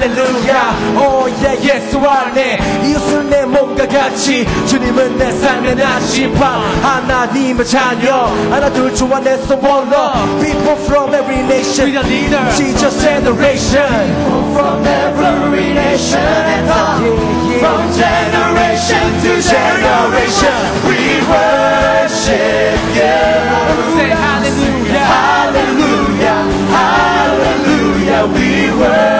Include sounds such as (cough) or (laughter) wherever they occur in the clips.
할렐루야 오예 예수 안에 이웃은 내 몸과 같이 주님은 내 삶의 나시방 하나님의 자녀 하나 둘 주 안에서 원러 People from every nation We the leader. Jesus generation From every nation and tongue, Yeah, yeah. from generation to generation, we worship you. Say hallelujah. Hallelujah, hallelujah, we worship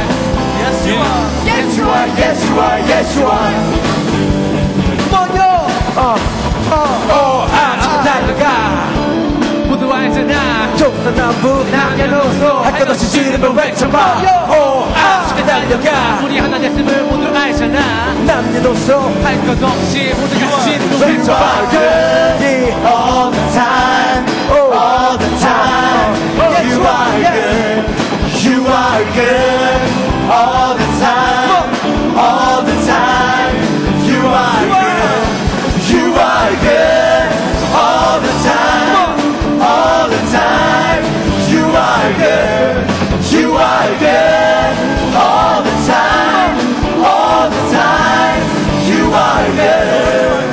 Yes, you are, yes, you are, yes, you are. 먼저 어어어 아직 달려가 모두 알잖아. 동서남북 남녀노소 할것 없이 주님을 외쳐봐 오 아직 달려가 우리 하나 됐음을 모두 알잖아. 남녀노소 할것 없이 모두 같이 외쳐봐 외쳐봐. good All the time, all the time. Yes, You you are, are yes. good, you are good. All the time, all the time. You are good, you are good. All the time, all the time. You are good, you are good. All the time, all the time. You are good.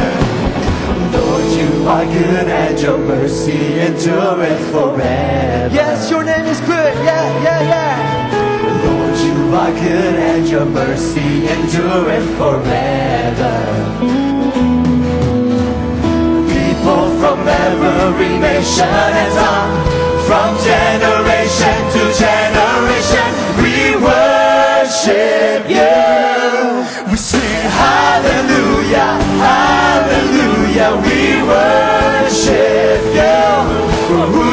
Lord, you are good and your mercy endureth forever. Yes your name is good yeah yeah yeah are good and your mercy endureth forever. People from every nation and tongue, from generation to generation, we worship you. We sing hallelujah, hallelujah, we worship you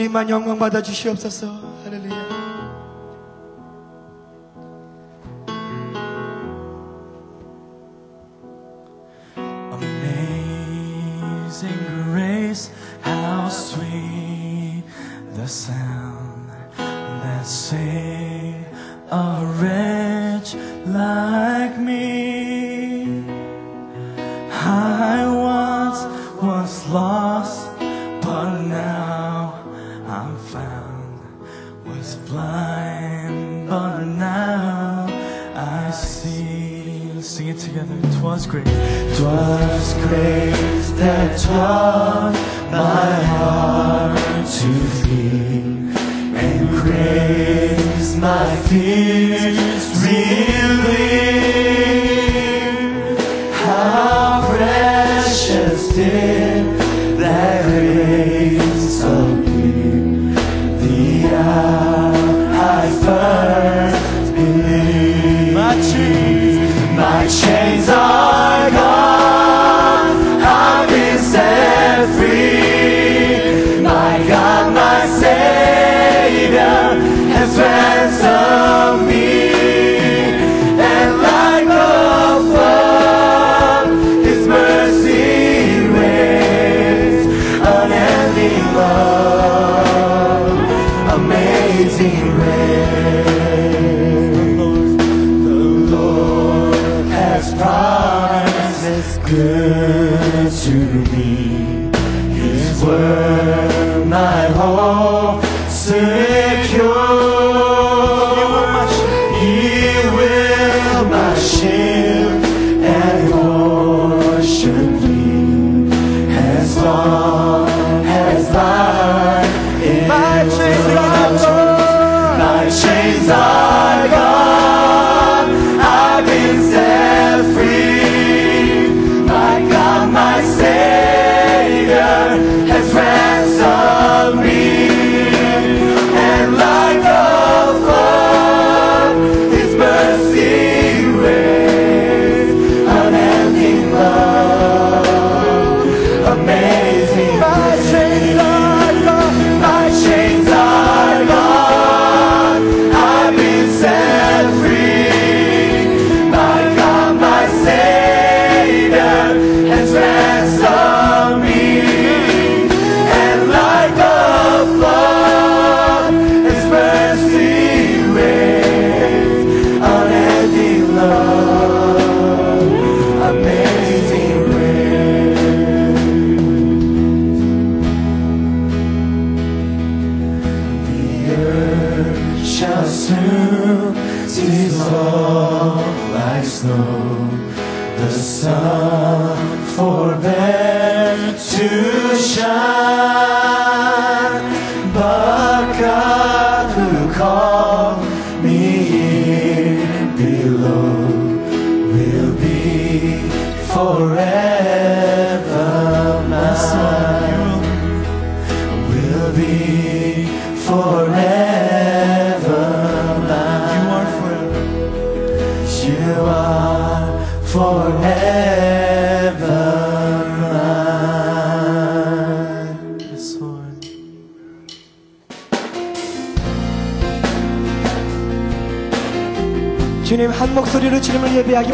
주님 주님만 영광 받아 주시옵소서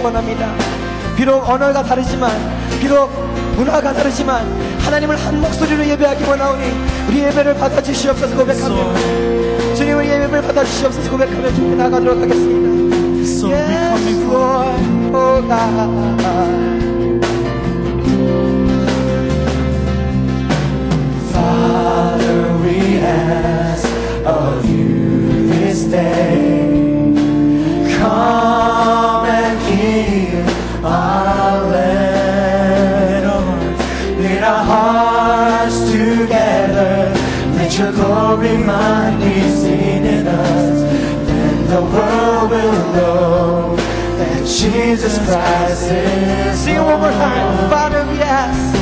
원합니다. 비록 언어가 다르지만, 비록 문화가 다르지만, 하나님을 한 목소리로 예배하기 원하오니, 우리 예배를 받아주시옵소서 고백합니다. 주님을 예배를 받아주시옵소서 고백하며 주님 나가도록 하겠습니다. So Yes, Lord, oh God. Father, we ask of you this day. Come your glory might be seen in us. Then the world will know that Jesus Christ is Sing one more time. Father, we ask.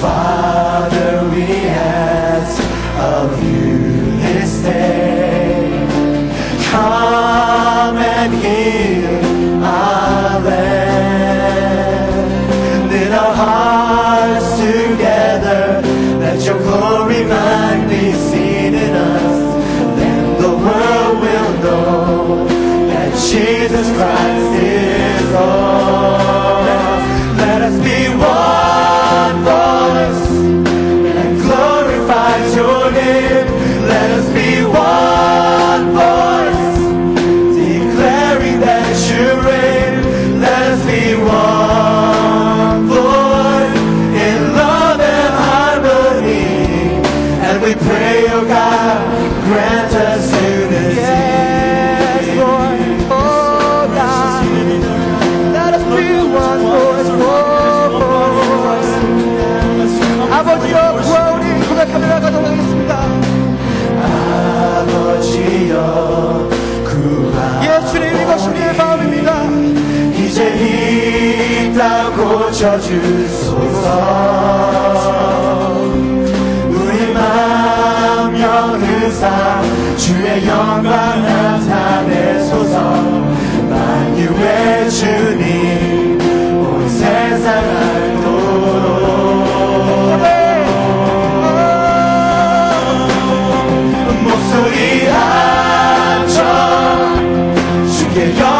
Father, we ask of you this day. Come and heal our 고쳐주소서. 우리 마음 영의사 주의 영광 나타내소서. 만유의 주님 온 세상 알도록 목소리 합쳐. 주께 영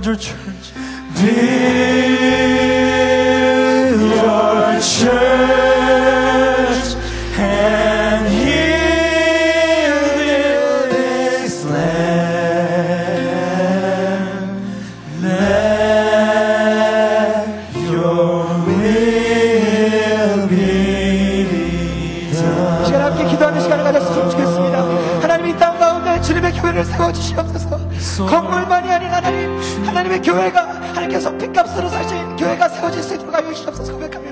Build your church. Build your church and heal this land. Let your will be done. 시간 함께 기도하는 시간을 가졌으면 좋겠습니다. 하나님 이 땅 가운데 주님의 교회를 세워주시옵소서. 건물만이 아닌 하나님, 하나님의 교회가 하나님께서 핏값으로 사신 교회가 세워질 수 있도록 하여 주시옵소서 고백하며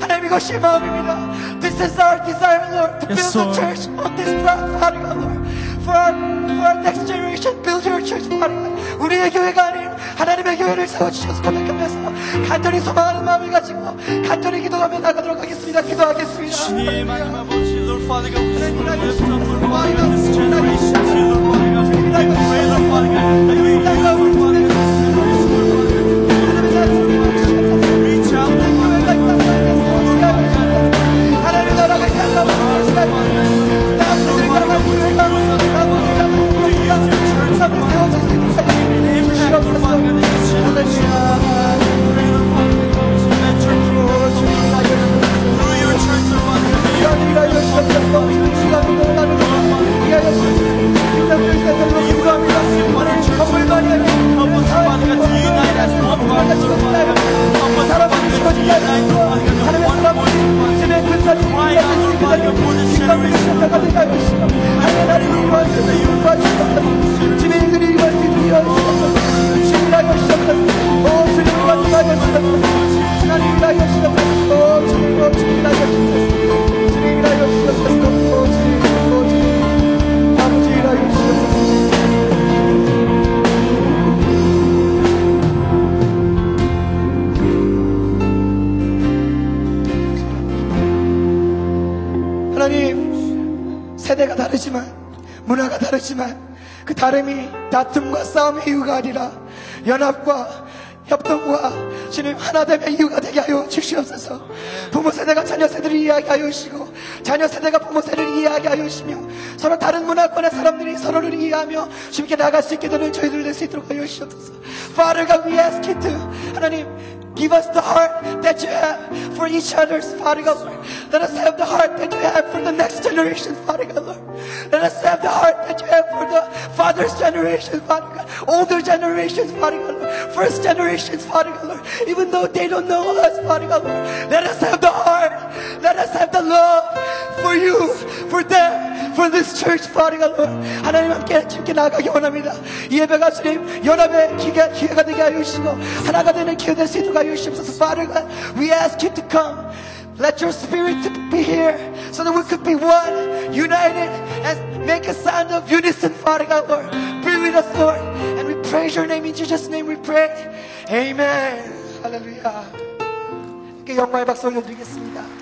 하나님 이것이 마음입니다. This is our desire, Lord, to build the church on this God, Lord. For our, for our next generation, build your church, Father God. 우리의 교회가 아닌 하나님의 교회를 세워주셔서 고백하면서 간절히 소망하는 마음을 가지고 간절히 기도하며 나가도록 하겠습니다. 기도하겠습니다. 주님 하나님 아버지 Lord Father God we just want to lift up Lord Father God this generation to you Lord Father God we pray Lord Father God God 시간이 하여 하나님 세대가 다르지만 문화가 다르지만 그 다름이 다툼과 싸움의 이유가 아니라 연합과 협동과 주님 하나됨의 이유가 되게 하여 주시옵소서. 부모 세대가 자녀 세대를 이해하게 하여 주시고 자녀 세대가 부모 세대를 이해하게 하여 주시며 서로 다른 문화권의 사람들이 서로를 이해하며 주님께 나갈 수 있게 되는 저희들 될 수 있도록 하여 주시옵소서 Father God we ask you to 하나님 Give us the heart that you have for each other's Father God, Lord. Let us have the heart that you have for the next generation, Father God, Lord. Let us have the heart that you have for the father's generation, Father God. Older generations, Father God, Lord. First generations, Father God, Lord. Even though they don't know us, Father God, Lord. Let us have the heart. Let us have the love for you, for them, for this church, Father God, Lord. 하나님 함께 주님께 나아가기 원합니다. 이 예배가 주님 연합의 기회, 기회가 되게 하여 주시고 하나가 되는 기회 될 수 있도록 하여 주시옵소서. Father God, we ask you to come. Let your spirit to be here so that we could be one, united, and make a sound of unison, Father God, Lord. Be with us, Lord. And we praise your name. In Jesus' name we pray. Amen. 할렐루야. 함께 영광의 박수 한번 드리겠습니다.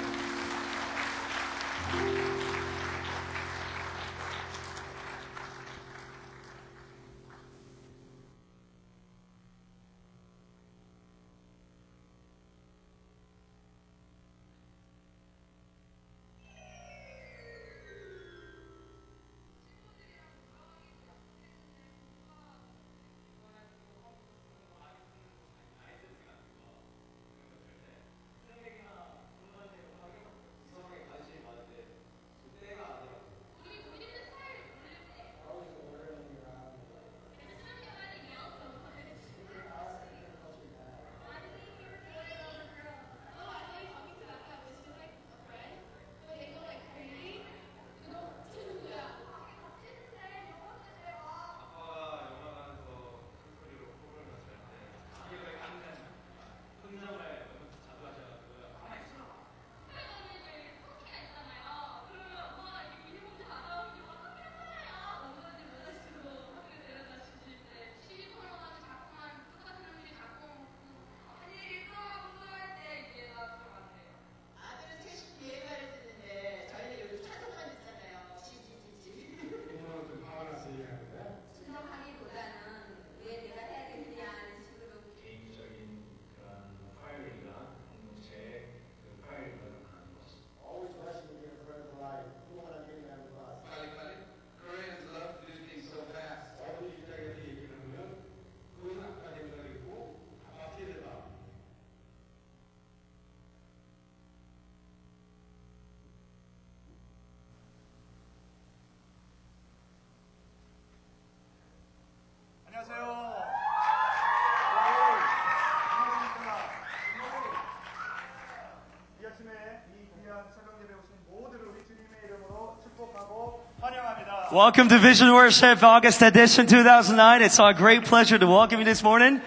Welcome to Vision Worship August edition 2009. It's our great pleasure to welcome you this morning.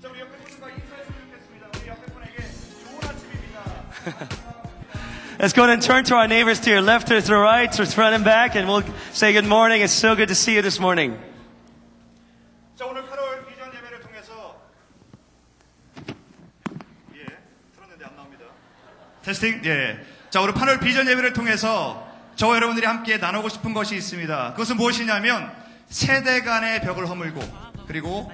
자, 우리 옆에 분과 인사했으면 좋겠습니다. 우리 옆에 분에게 좋은 아침입니다. (laughs) Let's go ahead and turn to our neighbors to your left or to the right, to front and back, and we'll say good morning. It's so good to see you this morning. 자, 오늘 8월 비전 예배를 통해서 예, 들었는데 안 나옵니다. 테스팅. 예. 자, 오늘 8월 비전 예배를 통해서 저와 여러분들이 함께 나누고 싶은 것이 있습니다. 그것은 무엇이냐면 세대 간의 벽을 허물고 그리고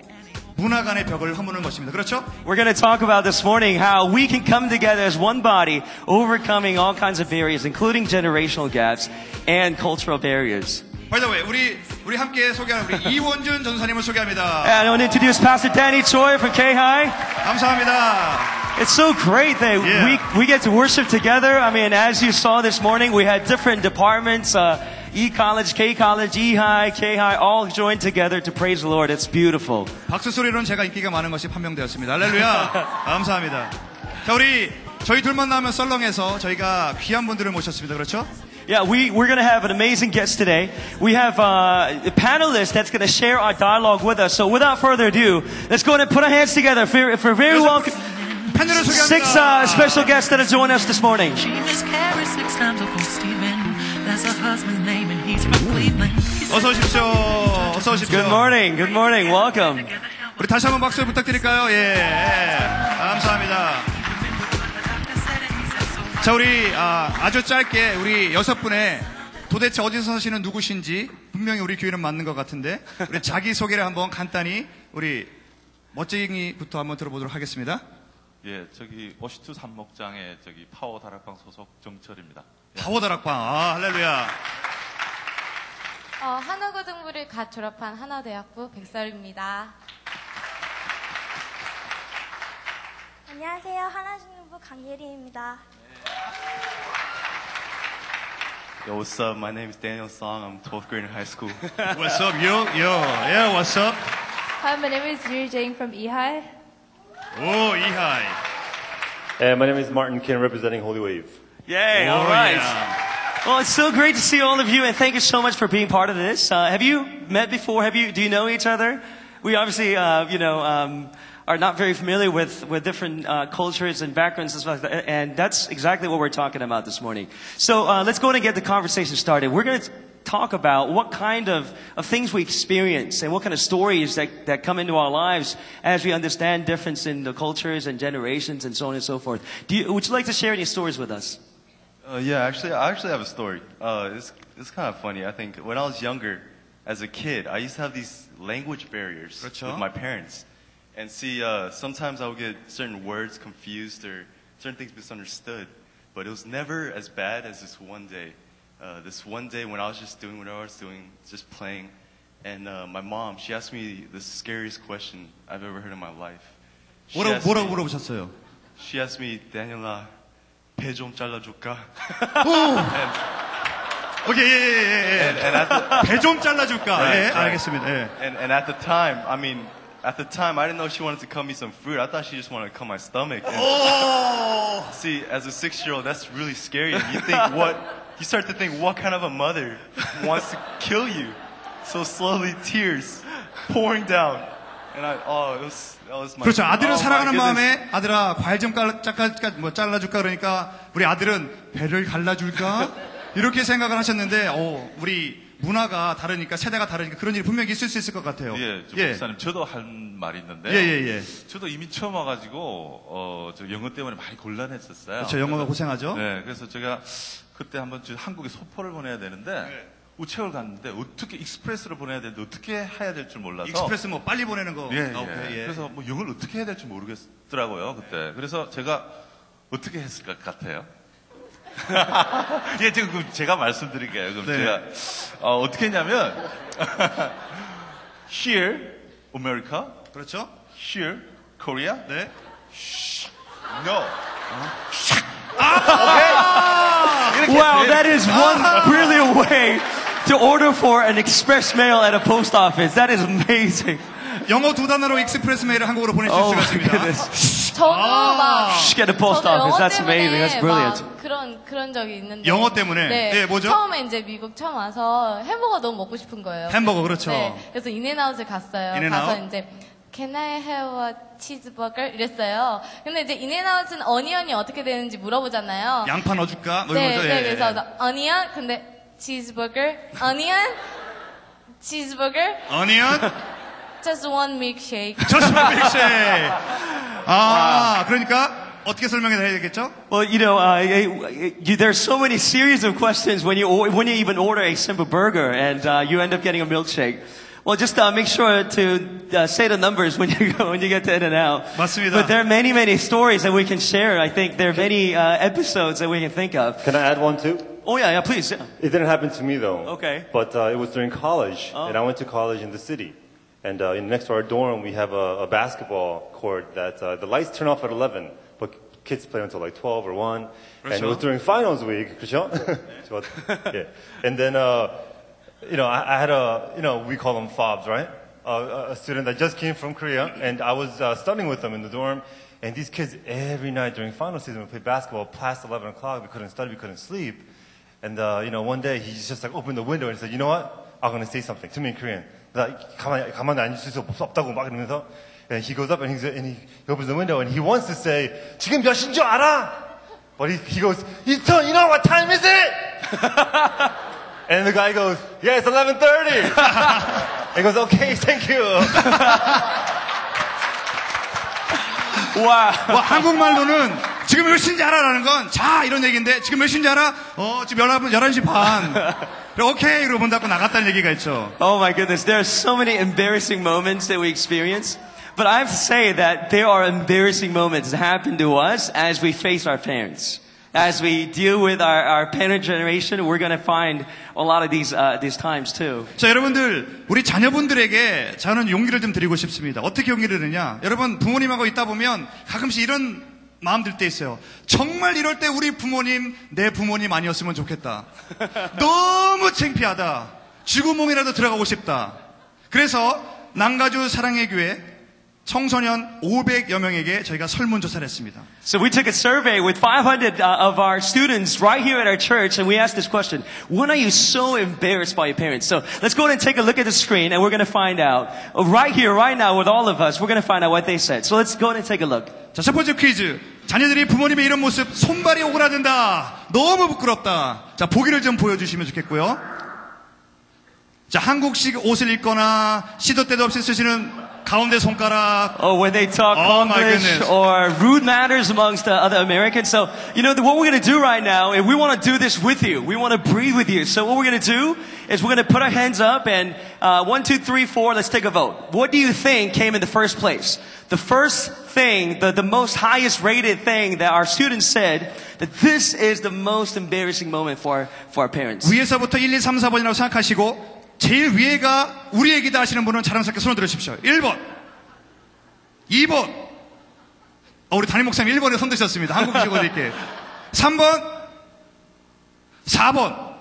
문화 간의 벽을 허무는 것입니다. 그렇죠? We're going to talk about this morning how we can come together as one body, overcoming all kinds of barriers, including generational gaps and cultural barriers. By the way, 우리 우리 함께 소개하는 우리 이원준 전사님을 소개합니다. And I want to introduce Pastor Danny Choi from K-High. 감사합니다. It's so great that Yeah. we, we get to worship together. I mean, as you saw this morning, we had different departments, uh, E-College, K-College, E-High, K-High, all joined together to praise the Lord. It's beautiful. 박수 소리로는 제가 인기가 많은 것이 판명되었습니다. 할렐루야. (laughs) 감사합니다. 자, 우리 저희 둘만 나오면 썰렁해서 저희가 귀한 분들을 모셨습니다. 그렇죠? Yeah, we, we're going to have an amazing guest today. We have uh, a panelist that's going to share our dialogue with us. So without further ado, let's go ahead and put our hands together for, for very welcome. 팬들을 Six uh, special guests that have joined us this morning. 어서 오십시오. 어서 오십시오. Good morning. Good morning. Welcome. 우리 다시 한번 박수 부탁드릴까요? 예. 예. 감사합니다. 자, 우리 아, 아주 짧게 우리 여섯 분의 도대체 어디서 사시는 누구신지 분명히 우리 교회는 맞는 것 같은데 우리 자기 소개를 한번 간단히 우리 멋쟁이부터 한번 들어보도록 하겠습니다. 예, 저기 OC2 산목장의 저기 파워 다락방 소속 정철입니다. 파워 다락방. 아, 할렐루야. 어, 하나고등부를 갓 졸업한 하나대학부 백설입니다. 안녕하세요. 하나중등부 강예리입니다. Yo, what's up? My name is Daniel Song. I'm 12th grade in high school. What's up, yo? Yo. Yeah, what's up? Hi, my name is Yuri Jang from EHI. Oh, hi! And uh, my name is Martin Kim, representing Holy Wave. Yay, oh, all right. Yeah. Well, it's so great to see all of you, and thank you so much for being part of this. Uh, have you met before? Have you, do you know each other? We obviously, uh, you know, um, are not very familiar with, with different uh, cultures and backgrounds and and that's exactly what we're talking about this morning. So uh, let's go ahead and get the conversation started. We're going to talk about what kind of, of things we experience and what kind of stories that, that come into our lives as we understand difference in the cultures and generations and so on and so forth. Do you, would you like to share any stories with us? Uh, yeah, actually, I actually have a story. Uh, it's, it's kind of funny. I think when I was younger, as a kid, I used to have these language barriers 그렇죠. with my parents. And see, uh, sometimes I would get certain words confused or certain things misunderstood. But it was never as bad as this one day. Uh, this one day when I was just doing whatever I was doing, just playing. And uh, my mom, she asked me the scariest question I've ever heard in my life. She 뭐라고, asked 뭐라고 me- 물어보셨어요? She asked me, Daniela, 배 좀 잘라줄까? 오케이, 예, 예, 예. And, and at the, 배 좀 잘라줄까? Right, 예, right. 알겠습니다. 예. and, and at the time, I mean, at the time, I didn't know she wanted to cut me some fruit. I thought she just wanted to cut my stomach. And 오! See, as a six-year-old, that's really scary. You think what? You start to think, what kind of a mother wants to kill you? So slowly, tears pouring down, and I, oh, it was, that was my. 그렇죠. 아들을 oh, 사랑하는. 마음에 아들아 과일 좀 깔, 짝깔, 짝- 뭐 잘라줄까 그러니까 우리 아들은 배를 갈라줄까 (laughs) 이렇게 생각을 하셨는데 어, 우리 문화가 다르니까 세대가 다르니까 그런 일이 분명히 있을 수 있을 것 같아요. 예, 저 예. 목사님, 저도 할 말이 있는데. 예, 예, 예. 저도 이민 처음 와가지고, 어, 저 영어 때문에 많이 곤란했었어요. 그렇죠. 영어가 그래서- 고생하죠. 네, 그래서 제가 그때 한번 저 한국에 소포를 보내야 되는데, 네. 우체국을 갔는데, 어떻게 express로 보내야 되는데, 어떻게 해야 될 줄 몰라서. express 뭐 빨리 보내는 거. 예, 아, 예. 오케이, 예. 그래서 뭐 영어를 어떻게 해야 될지 모르겠더라고요, 그때. 그래서 제가 어떻게 했을 것 같아요? (laughs) 예, 지금 제가 말씀드릴게요. 그럼 네. 제가 어, 떻게 했냐면 (laughs) here America, 그렇죠. here Korea, 네. no. Wow, that is one brilliant way to order for an express mail at a post office. That is amazing. 영어 두 단어로 익스프레스 메일을 한국어로 보내실 Oh 수가 my 있습니다. goodness. 저도 막 Shh, Get a post 저도 영어 office. That's 때문에 amazing. That's brilliant. 막 그런 그런 적이 있는데 영어 때문에? 네. 예, 뭐죠? 처음에 이제 미국 처음 와서 햄버거 너무 먹고 싶은 거예요. 햄버거, 그렇죠. 네. 그래서 In-N-Out을 갔어요. In-N-Out? 가서 이제 Can I have a cheeseburger? 이랬어요. 근데 이제 In-N-Out은 onion이 어떻게 되는지 물어보잖아요. 양파 넣어줄까? 뭐 네, 이런 거죠. 네, 예, 그래서 예. 나 onion 근데 치즈버거 onion 치즈버거 onion just one milkshake. just milkshake. 아, 그러니까 어떻게 설명해 드려야 되겠죠? Well, you know, uh, you, there's so many series of questions when you when you even order a simple burger and uh, you end up getting a milkshake. Well, just uh, make sure to uh, say the numbers when you (laughs) go when you get to In and Out. 맞습니다. But there are many many stories that we can share. I think there are many uh, episodes that we can think of. Can I add one too? Oh yeah, yeah, please. Yeah. It didn't happen to me though. Okay. But uh, it was during college, Oh. and I went to college in the city. And uh, in, next to our dorm, we have a, a basketball court that uh, the lights turn off at 11, but kids play until like 12 or 1. And it was 그렇죠. during finals week, (laughs) 그렇죠? 좋았- (laughs) yeah. And then, uh, you know, I, I had a, you know, we call them fobs, right? Uh, a- a student that just came from Korea, and I was uh, studying with them in the dorm. And these kids, every night during final season, we played basketball past 11 o'clock. We couldn't study, we couldn't sleep. And, uh, you know, one day he just like opened the window and said, you know what? I'm going to say something to me in Korean. 나 가만히, 가만히 앉을 수 없- 없다고 막 이러면서. And he goes up and, he's, and he opens the window and he wants to say, 지금 몇 시인 줄 알아? But he, he goes, Easton, you know what time is it? (laughs) and the guy goes, yeah, it's 11.30. (laughs) he goes, okay, thank you. (laughs) Wow. 뭐 한국말로는 지금 몇 시인지 알아라는 건 자 이런 얘기인데 지금 몇 시인지 알아? 어 지금 11, 11시 반. (laughs) 그래, 오케이 이러고 문 닫고 나갔다는 얘기가 있죠. Oh my goodness, there are so many embarrassing moments that we experience. But I have to say that there are embarrassing moments that happen to us as we face our parents. As we deal with our, our parent generation, we're going to find a lot of these, uh, these times too. 자 여러분들 우리 자녀분들에게 저는 용기를 좀 드리고 싶습니다. 어떻게 용기를 드느냐? 여러분 부모님하고 있다 보면 가끔씩 이런 마음 들 때 있어요. 정말 이럴 때 우리 부모님 내 부모님 아니었으면 좋겠다. 너무 창피하다. 쥐구멍이라도 들어가고 싶다. 그래서 남가주 사랑의 교회 청소년 500여 명에게 저희가 설문조사를 했습니다. So we took a survey with 500 uh, of our students right here at our church and we asked this question. When are you so embarrassed by your parents? So let's go ahead and take a look at the screen and we're going to find out. Uh, Right here, right now with all of us, we're going to find out what they said. So let's go ahead and take a look. 자, 첫 번째 퀴즈. 자녀들이 부모님의 이런 모습, 손발이 오그라든다. 너무 부끄럽다. 자, 보기를 좀 보여주시면 좋겠고요. 자, 한국식 옷을 입거나 시도 때도 없이 쓰시는 가운데 손가락. Oh, when they talk Oh, my English goodness. or rude manners amongst the other Americans. So, you know, what we're going to do right now, is we want to do this with you. We want to breathe with you. So what we're going to do is we're going to put our hands up and uh, one, two, three, four. Let's take a vote. What do you think came in the first place? The first thing, the, the most highest rated thing that our students said that this is the most embarrassing moment for, for our parents. 위에서부터 1, 2, 3, 4번이라고 생각하시고 제일 위에가 우리 얘기다 하시는 분은 자랑스럽게 손을 들으십시오. 1번. 2번. 어, 우리 담임 목사님 1번에 손 드셨습니다. 한국식으로 이렇게. 3번. 4번.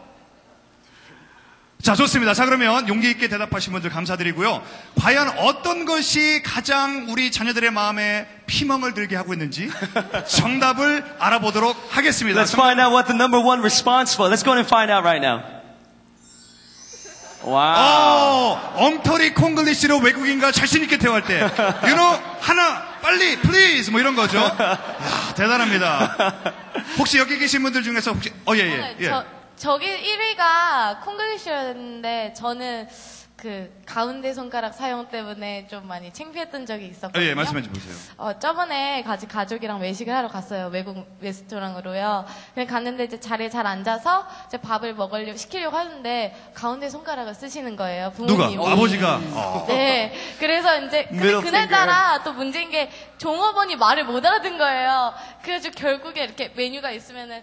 자, 좋습니다. 자, 그러면 용기 있게 대답하신 분들 감사드리고요. 과연 어떤 것이 가장 우리 자녀들의 마음에 피멍을 들게 하고 있는지 정답을 알아보도록 하겠습니다. Let's find out what the number one response was. Let's go and find out right now. Wow. 어, 엉터리 콩글리시로 외국인과 자신있게 대화할 때, (laughs) you know, 하나, 빨리, please, 뭐 이런 거죠. 야, 대단합니다. 혹시 여기 계신 분들 중에서 혹시, 어, 예, 예, 예. 저, 저기 1위가 콩글리시였는데 저는 그 가운데 손가락 사용 때문에 좀 많이 창피했던 적이 어, 있었거든요. 예, 말씀해 주세요. 어, 저번에 같이 가족이랑 외식을 하러 갔어요. 외국 레스토랑으로요. 그냥 갔는데 이제 자리에 잘 앉아서 이제 밥을 먹으려고 시키려고 하는데 가운데 손가락을 쓰시는 거예요. 누가? 부모님이. 아버지가? 어. 네. 그래서 이제 근데 Middle 그날따라 또 문제인 게 종업원이 말을 못 알아듣은 거예요. 그래서 결국에 이렇게 메뉴가 있으면은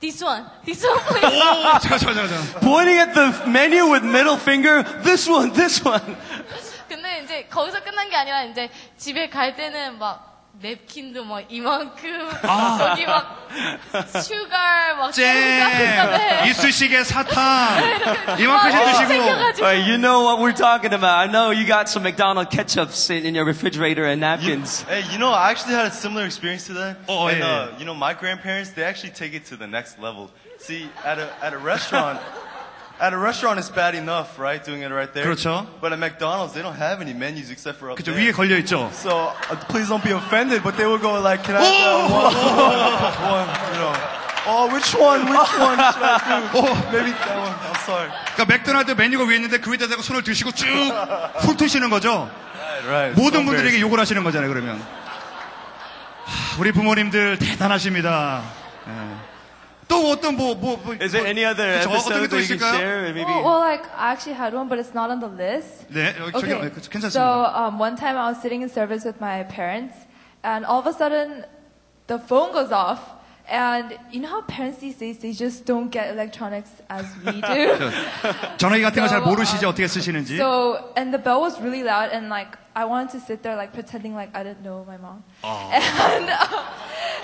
this one, this one please. 오, 잠깐, 잠깐, 잠깐. (laughs) Pointing at the menu with middle finger, this one, this one. (laughs) 근데 이제 거기서 끝난 게 아니라 이제 집에 갈 때는 막 냅킨도 막 이만큼 아. 거기 막 슈가 막 잼, 네. 이쑤시개 사탕 (laughs) 이만큼씩 드시고 Right, you know what we're talking about. I know you got some McDonald's ketchup sitting in your refrigerator and napkins. Hey, you know, I actually had a similar experience to that. Oh, and, yeah, uh, yeah. you know, my grandparents, they actually take it to the next level. See, at a, at a restaurant, At a restaurant it's bad enough, right? Doing it right there. 그렇죠. But at McDonald's, they don't have any menus except for up 그쵸, there. 위에 걸려 있죠. So, uh, please don't be offended, but they will go like, can I have one? one, you know. Oh, which one? Which one should I do? Maybe that one. I'm sorry. 그러니까 맥도날드 메뉴가 위에 있는데 그 위에다 대고 손을 드시고 쭉 훑으시는 거죠. Right, right. 모든 분들에게. 욕을 하시는 거잖아요, 그러면. 하, 우리 부모님들 대단하십니다. 예. 또 어떤 뭐, 뭐, 뭐. Is there any other 그쵸, 어떤 게 episode 또 that you can 있을까요? share? Maybe. Well, well, like I actually had one, but it's not on the list. 네, 여기 저기, 어, 그- 괜찮습니다. So um, one time I was sitting in service with my parents, and all of a sudden the phone goes off. And you know how parents these days they just don't get electronics as we do. (laughs) 전화기 같은 거 잘 So, (laughs) 모르시죠? um, 어떻게 쓰시는지. So and the bell was really loud, and like I wanted to sit there like pretending like I didn't know my mom. (laughs) And, um,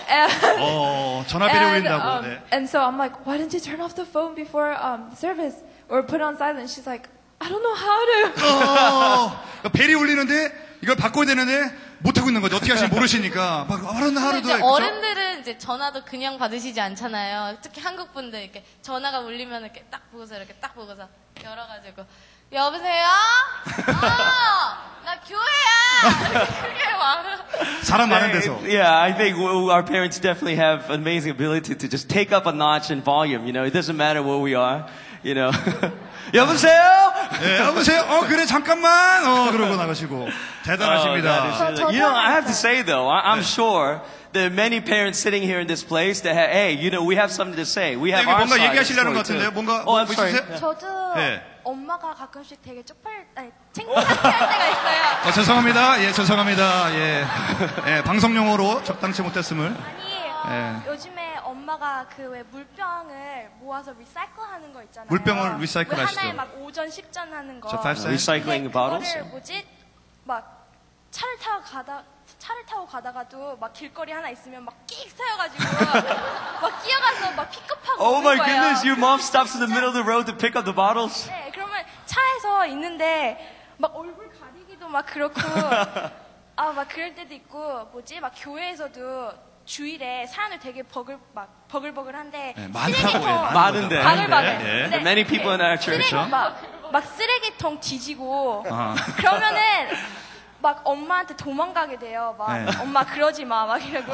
and 어, 전화벨이 and, 울린다고. um, 네. and so I'm like, why didn't you turn off the phone before um, service or put it on silent? She's like, I don't know how to. 어, 그러니까 벨이 울리는데 이걸 바꿔야 되는데 못하고 있는 거죠. 어떻게 하실지 모르시니까. 막 하루는 근데 하루도. 이제 어른들은 이제 전화도 그냥 받으시지 않잖아요. 특히 한국 분들 이렇게 전화가 울리면 이렇게 딱 보고서 이렇게 딱 보고서 열어가지고 여보세요? 어, 나 교회야. 이렇게 크게 말을. 사람 많은 Yeah, 데서. Yeah, I think w- our parents definitely have amazing ability to just take up a notch in volume. You know, it doesn't matter where we are. You know, (laughs) 여보세요? 예, 여보세요? 어, 그래, 잠깐만. 어, 그러고 나가시고. Oh, 대단하십니다. that is really- you know, I have to say though, I, I'm sure there are many parents sitting here in this place that have, hey, you know, we have something to say. We have 여기 our 뭔가 side of the 얘기하시려는 것 story 같은데요? too. 뭔가 Oh, 뭐 I'm sorry. 있으세요? 저도 네. 엄마가 가끔씩 되게 쪽팔, 아니, 창피할 때가 있어요. 어, (laughs) 죄송합니다. 예, 죄송합니다. 예. (laughs) 예, 방송용어로 적당치 못했음을. 아니, 예. 요즘에 엄마가 그 왜 물병을 모아서 리사이클 하는 거 있잖아요. 물병을 리사이클 왜 하시죠. 하나에 막 5전, 10전 하는 거. 저 five cent? Recycling 근데 bottles? 그거를 뭐지? 막 차를 타고 가다, 차를 타고 가다가도 막 길거리 하나 있으면 막끽 세워가지고 (laughs) 막 끼어가서 막 픽업하고 Oh 오는 my 거예요. goodness, your mom stops in the middle of the road to pick up the bottles? 네, 그러면 차에서 있는데 막 얼굴 가리기도 막 그렇고 (laughs) 아 막 그럴 때도 있고 뭐지 막 교회에서도 주일에 사람들 되게 버글 막 버글버글한데 네, 많다고 쓰레기통 해요, 많은데. 바글바글 네, 네. 근데 Many people in our church, 쓰레기 huh? 막, 막 쓰레기통 뒤지고 아. 그러면은 막 엄마한테 도망가게 돼요 막 네. 엄마 그러지 마 막 이러고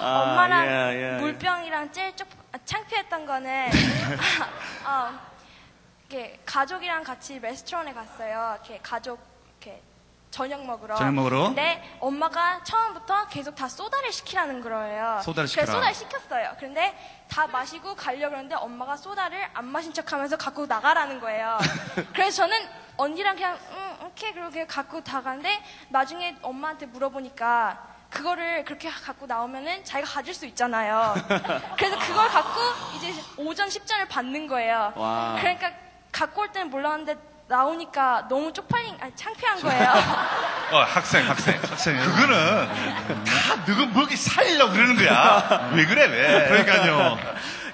Ah, 엄마랑 yeah, yeah, yeah. 물병이랑 제일 쪽 아, 창피했던 거는 (laughs) 어, 이렇게 가족이랑 같이 레스토랑에 갔어요. 이렇게 가족 이렇게 저녁 먹으러. 저녁 먹으러? 근데 엄마가 처음부터 계속 다 소다를 시키라는 거예요. 소다를 그래서 시켜라. 소다를 시켰어요. 그런데 다 마시고 가려고 그러는데 엄마가 소다를 안 마신 척 하면서 갖고 나가라는 거예요. (laughs) 그래서 저는 언니랑 그냥 응 오케이 그렇게 갖고 다 가는데 나중에 엄마한테 물어보니까 그거를 그렇게 갖고 나오면은 자기가 가질 수 있잖아요. (laughs) 그래서 그걸 갖고 이제 오전 10전을 받는 거예요. 와. 그러니까 갖고 올 때는 몰랐는데 나오니까 너무 쪽팔린, 아니 창피한 거예요. (laughs) 어, 학생, 학생. 학생. 그거는 다 너가 먹이 살리려고 그러는 거야. 왜 그래, 왜? 그러니까요.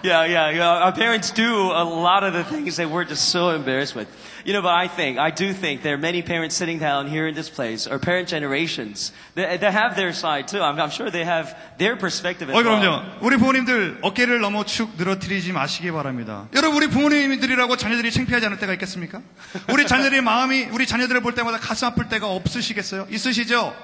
Yeah, yeah, yeah. Our parents do a lot of the things that we're just so embarrassed with. You know, but I think, I do think there are many parents sitting down here in this place, or parent generations, that, that have their side too. I'm, I'm sure they have their perspective as 어, well. 그럼요. 우리 부모님들 어깨를 너무 축 늘어뜨리지 마시기 바랍니다. 여러분, 우리 부모님들이라고 자녀들이 창피하지 않을 때가 있겠습니까? 우리 자녀들의 마음이, 우리 자녀들을 볼 때마다 가슴 아플 때가 없으시겠어요? 있으시죠?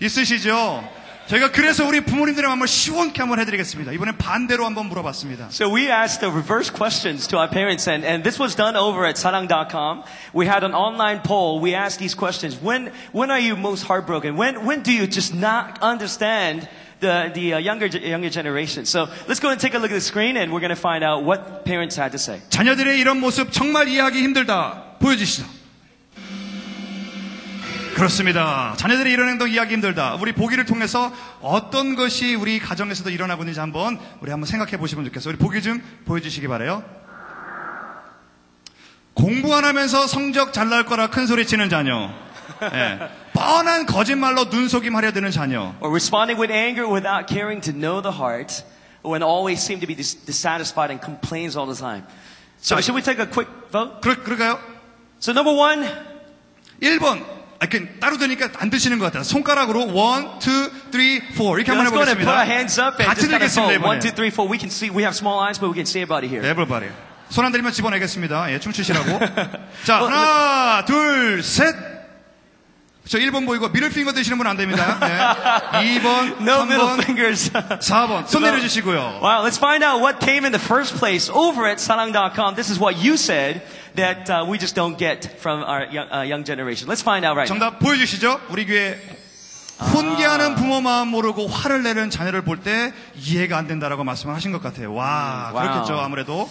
있으시죠? 저희가 그래서 우리 부모님들의 마음을 시원케 한번 해드리겠습니다. 이번엔 반대로 한번 물어봤습니다. So we asked the reverse questions to our parents, and, and this was done over at sarang.com. We had an online poll. We asked these questions. When, when are you most heartbroken? When, when do you just not understand the, the uh, younger, younger generation? So let's go and take a look at the screen, and we're going to find out what parents had to say. 자녀들의 이런 모습 정말 이해하기 힘들다. 보여주시죠. 그렇습니다. 자녀들의 이런 행동 이해하기 힘들다. 우리 보기를 통해서 어떤 것이 우리 가정에서도 일어나고 있는지 한번 우리 한번 생각해 보시면 좋겠어요. 우리 보기 좀 보여주시기 바래요. 공부 안 하면서 성적 잘 나올 거라 큰 소리 치는 자녀. 예. 뻔한 거짓말로 눈속임하려 드는 자녀. Or responding with anger without caring to know the heart, when always seem to be dis- dissatisfied and complains all the time. So, 자, should we take a quick vote? 그러, 그럴까요? So, number one, 1번. 아, 그 따로 드니까 안 드시는 것 같아요. 손가락으로 1, 2, 3, 4 이렇게 한번 해보겠습니다. 같이 들겠습니다, vote. One, 이번에. two, three, four. We can see, we have small eyes, but we can see everybody here. 에블바리. 손안 들리면 집어내겠습니다. 예, 춤추시라고. 자, 하나, 둘, 셋. 저 1번 보이고 미들 핑거 드시는 분 안 됩니다. 예. 2번, No middle 3번, fingers. 4번. 손 내려주시고요. Wow, let's find out what came in the first place over at sarang.com. This is what you said that uh, we just don't get from our young, uh, young generation. Let's find out right now. 정답 보여주시죠. 우리 교회 훈계하는 부모 마음 모르고 화를 내는 자녀를 볼 때 이해가 안 된다라고 말씀을 하신 것 같아요. 와, 음, wow. 그렇겠죠. 아무래도.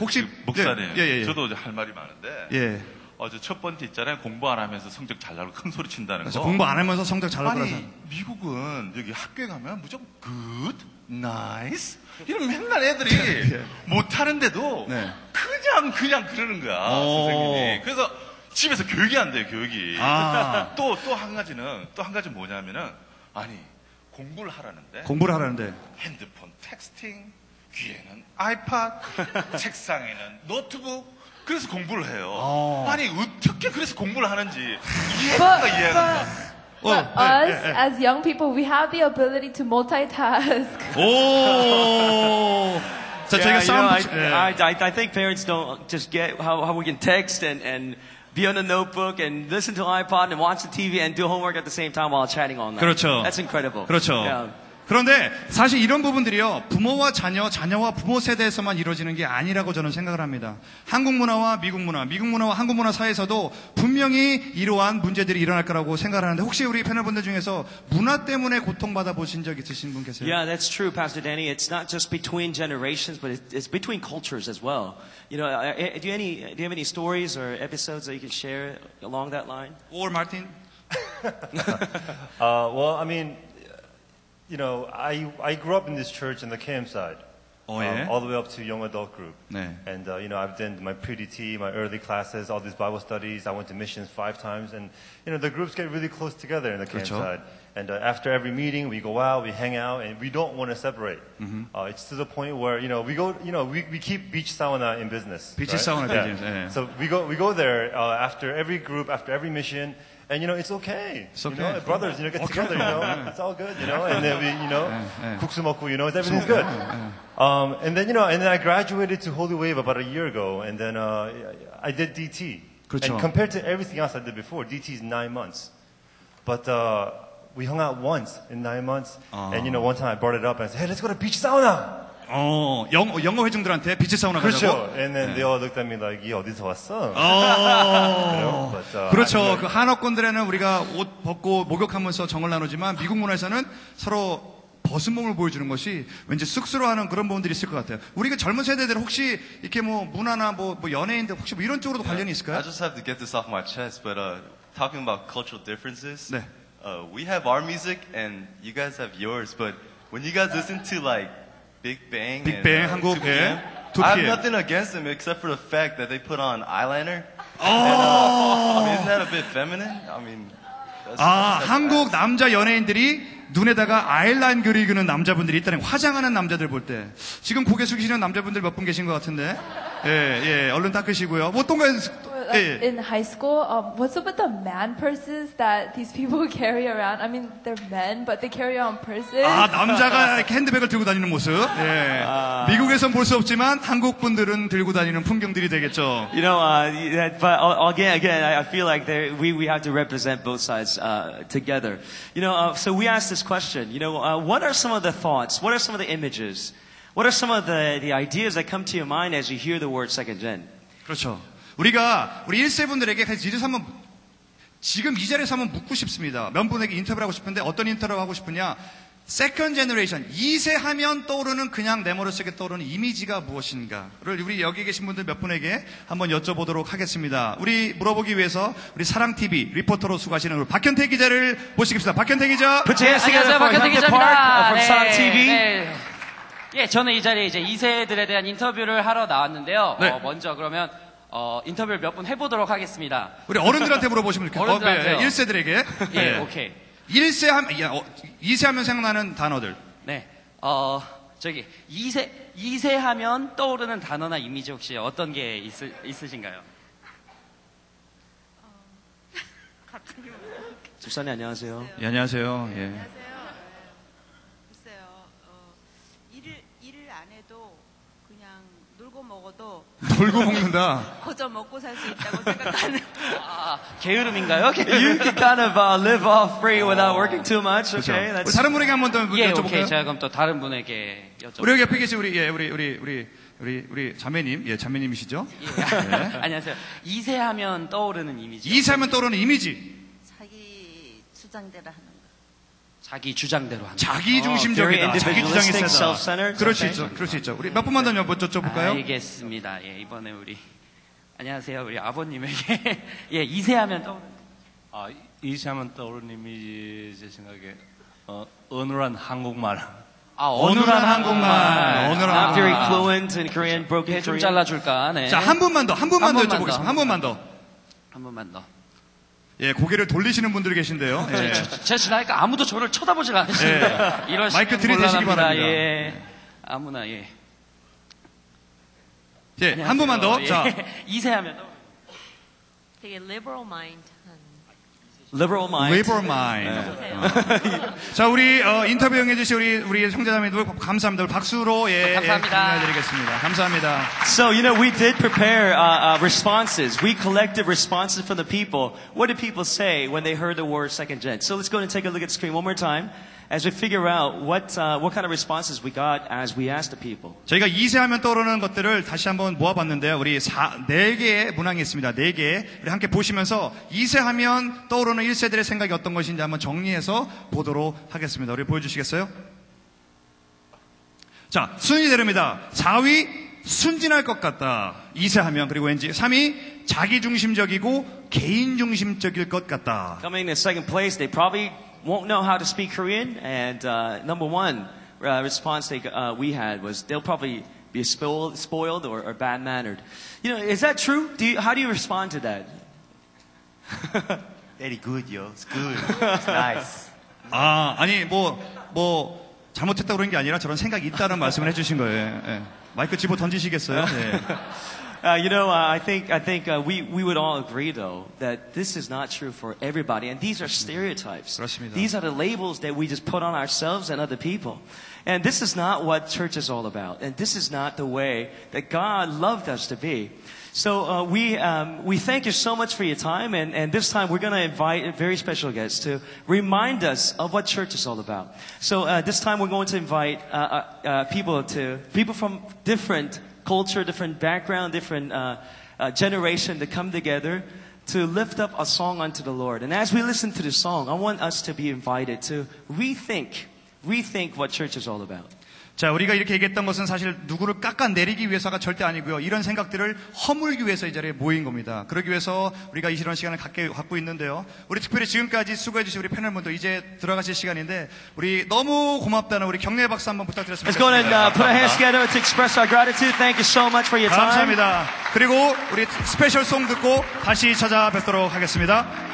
혹시 목사님, 예, 예, 예. 저도 할 말이 많은데 예. 어제 첫 번째 있잖아요. 공부 안 하면서 성적 잘 나고 큰 소리 친다는 거. 공부 안 하면서 성적 잘 나고 아니 그래서. 미국은 여기 학교에 가면 무조건 good, nice 이런 맨날 애들이 예. 못하는데도 그냥 그냥 그러는 거야 오. 선생님이. 그래서 집에서 교육이 안 돼요 교육이. 아. (laughs) 또또 한 가지는 또 한 가지 뭐냐면은 아니 공부를 하라는데 공부를 하라는데. 핸드폰 texting, 귀에는 아이팟, (laughs) 책상에는 노트북. 그래서 공부를 해요. 어. 아니 어떻게 그래서 공부를 하는지 이해가 이해가 안 가. But us, as young people, we have the ability to multitask. (laughs) 오. 자, Yeah, 저희가 you know, 싸움 I, 붙이- 예. I, I, I think parents don't just get how, how we can text and, and be on a notebook and listen to iPod and watch the TV and do homework at the same time while chatting all night. 그렇죠. That's incredible. 그렇죠. Yeah. 그런데 사실 이런 부분들이요 부모와 자녀, 자녀와 부모 세대에서만 이루어지는 게 아니라고 저는 생각을 합니다. 한국 문화와 미국 문화, 미국 문화와 한국 문화 사이에서도 분명히 이러한 문제들이 일어날 거라고 생각을 하는데 혹시 우리 패널분들 중에서 문화 때문에 고통받아 보신 적 있으신 분 계세요? Yeah, that's true, Pastor Danny. It's not just between generations, but it's, it's between cultures as well. You know, uh, uh, do you, any, do you have any stories or episodes that you can share along that line? Or Martin? Uh, well, I mean, you know, I, I grew up in this church in the KM side. Oh, um, yeah? all the way up to young adult group. 네. And, uh, you know, I've done my pre-DT, my early classes, all these Bible studies. I went to missions five times. And, you know, the groups get really close together in the KM 그렇죠. side. And uh, after every meeting, we go out, we hang out, and we don't want to separate. Mhm. Uh, it's to the point where, you know, we go, you know, we, we keep beach sauna in business. Beach right? sauna Yeah. (laughs) business, yeah. So we go, we go there uh, after every group, after every mission, and you know it's okay. It's You okay. know, brothers, you know, get Okay. together. You know, Yeah. it's all good. You know, and then we, you know, yeah. 국수 먹고, you know, everything's okay. good. Um, and then you know, and then I graduated to Holy Wave about a year ago, and then uh, I did DT. 그렇죠. And compared to everything else I did before, DT is nine months. But uh, we hung out once in nine months, 아. and you know, one time I brought it up and I said, "Hey, let's go to beach sauna." 어, 영, 영어 회중들한테 비치 사우나 그렇죠. 가자고? And then they all looked at me like, "이 어디서 왔어?" 어. But, uh, 그렇죠. 그 한옥권들에는 우리가 옷 벗고 목욕하면서 정을 나누지만 미국 문화에서는 서로 벗은 몸을 보여주는 것이 왠지 쑥스러워하는 그런 부분들이 있을 것 같아요. 우리 그 젊은 세대들 혹시 이렇게 뭐 문화나 뭐, 뭐 연예인들 혹시 뭐 이런 쪽으로도 관련이 I 있을까요? just have to get this off my chest, but uh, talking about cultural differences, 네. uh, we have our music and you guys have yours, but when you guys listen to like Bang, uh, 한국, 2PM, 예, I have 2PM. nothing against them except for the fact that they put on eyeliner. Oh. Uh, I mean, isn't that a bit feminine? I mean, 아, 한국 남자 연예인들이 눈에다가 아이라인 그리는 남자분들이 있다는. 화장하는 남자들 볼 때. 지금 고개 숙이시는 남자분들 몇 분 계신 것 같은데. 예, 예, 얼른 닦으시고요. 뭐, 똥가, Like, (laughs) 예, 예. in high school, um, what's up with the man purses that these people carry (laughs) around? I mean, they're men, but they carry around purses. 아, 남자가 이렇게 (laughs) 핸드백을 들고 다니는 모습. 예. 미국에선 볼 수 없지만 한국 분들은 들고 다니는 풍경들이 되겠죠. You know, uh, that- but uh, again, again, I I feel like there, we, we have to represent both sides uh, together. You know, uh, so we asked this question. You know, uh, what are some of the thoughts? What are some of the images? What are some of the, the ideas that come to your mind as you hear the word second gen? 그렇죠. 우리가 우리 1세 분들에게 그래서 이래서 한번 지금 이 자리에서 한번 묻고 싶습니다. 몇 분에게 인터뷰를 하고 싶은데 어떤 인터뷰를 하고 싶으냐? second generation 2세 하면 떠오르는 그냥 내 머릿속에 떠오르는 이미지가 무엇인가를 우리 여기 계신 분들 몇 분에게 한번 여쭤보도록 하겠습니다. 우리 물어보기 위해서 우리 사랑TV 리포터로 수고하시는 우리 박현태 기자를 모시겠습니다. 박현태 기자. Put your hands together 안녕하세요, 박현태 기자입니다. from Sarang TV. 네. 예, 저는 이 자리에 이제 2세들에 대한 인터뷰를 하러 나왔는데요. 네. 어, 먼저 그러면 어, 인터뷰를 몇 분 해보도록 하겠습니다. 우리 어른들한테 물어보시면 좋겠어요. 어른들한테요? 1세들에게. 예, 오케이. 1세 하면, 야, 어, 2세 하면 생각나는 단어들. 네. 어, 저기, 2세, 2세 하면 떠오르는 단어나 이미지 혹시 어떤 게 있, 있으신가요? (laughs) 집사님 안녕하세요. 예, 안녕하세요. 예. 글쎄요, 어, 일을, 일을 안 해도 그냥 놀고 먹어도 놀고 먹는다. 거저 먹고 살 수 있다고 생각하는. (laughs) 아, 게으름인가요? You can kind of uh, live off free without working too much. 그렇죠. Okay, that's 다른 분에게 한번 더 예, 여쭤볼까요? 오케이. 제가 그럼 또 다른 분에게 여쭤볼게요. 우리 여기 옆에 계신 우리, 예, 우리, 우리, 우리, 우리, 우리 자매님, 예, 자매님이시죠? 네. (laughs) 안녕하세요. 2세 하면 떠오르는 이미지. 2세 하면 떠오르는 이미지. 자기 주장대로 하는 거. 자기 주장대로 하는. 자기 Oh, 중심적이다. 자기 주장이 세다. 그럴 수. 있죠. 그럴 수 있죠. 우리 몇 분만 더 여쭤볼까요? 알겠습니다. 예, 이번에 우리 안녕하세요. 우리 아버님에게 (laughs) 예, 2세 하면 떠오르는 아, 이시하면 떠오르는 이미지 제 생각에 어, 어눌한 한국말. 아, 어눌한 한국말. 어눌한 Not very 한국말. fluent in Korean, broken 좀 Korean. 잘라줄까? 네. 자, 한 분만 더, 한 분만 더 여쭤보겠습니다. 더. 한 번만 더. 한 번만 더. 예, 고개를 돌리시는 분들 계신데요. 예. 제가 지나니까 아무도 저를 쳐다보질 않으시는데 예. 이런 마이크 들이대시기 바랍니다. 예. 아무나 예. 예, 한 분만 더. 예. 자, 2세 하면 떠오르는 되게 liberal mind. Liberal mind. Labor mind. (laughs) 자, 우리 어, 인터뷰 응해주신 우리 우리 형제자매들 감사합니다. 박수로 예, 감사합니다. 예, 드리겠습니다. 감사합니다. So, you know, we did prepare uh, uh, responses. We collected responses from the people. What did people say when they heard the word second gen? So let's go and take a look at the screen one more time As we figure out what, uh, what kind of responses we got as we asked the people. 저희가 2세 하면 떠오르는 것들을 다시 한번 모아봤는데요. 우리 4, 4개의 문항이 있습니다. 4개. 우리 함께 보시면서 2세 하면 떠오르는 1세들의 생각이 어떤 것인지 한번 정리해서 보도록 하겠습니다. 우리 보여주시겠어요? 자, 순위대로입니다. 4위, 순진할 것 같다. 2세 하면, 그리고 왠지 3위, 자기중심적이고 개인중심적일 것 같다. Coming in second place, they probably won't know how to speak Korean. And uh, number one uh, response they, uh, we had was they'll probably be spoiled, spoiled or, or bad mannered. You know, is that true? Do you, how do you respond to that? (laughs) Very good, yo. It's good. It's nice. (laughs) 아, 아니, 뭐, 뭐, 잘못했다고 그런 게 아니라 저런 생각이 있다는 말씀을 해주신 거예요. 예. 마이크 집어 던지시겠어요? 예. (laughs) Uh, you know, uh, I think, I think uh, we, we would all agree, though, that this is not true for everybody. And these are mm-hmm. stereotypes. These are the labels that we just put on ourselves and other people. And this is not what church is all about. And this is not the way that God loved us to be. So uh, we, um, we thank you so much for your time. And, and this time we're going to invite a very special guest to remind us of what church is all about. So uh, this time we're going to invite uh, uh, uh people to people from different culture, different background, different uh, uh, generation to come together to lift up a song unto the Lord. And as we listen to the song, I want us to be invited to rethink, rethink what church is all about. 자, 우리가 이렇게 얘기했던 것은 사실 누구를 깎아내리기 위해서가 절대 아니고요. 이런 생각들을 허물기 위해서 이 자리에 모인 겁니다. 그러기 위해서 우리가 이런 시간을 갖게, 갖고 있는데요. 우리 특별히 지금까지 수고해주신 우리 패널분들 이제 들어가실 시간인데 우리 너무 고맙다는 우리 격려의 박수 한번 부탁드렸습니다. Let's go ahead and uh, put our hands together to express our gratitude. Thank you so much for your time. 감사합니다. 그리고 우리 스페셜 송 듣고 다시 찾아뵙도록 하겠습니다.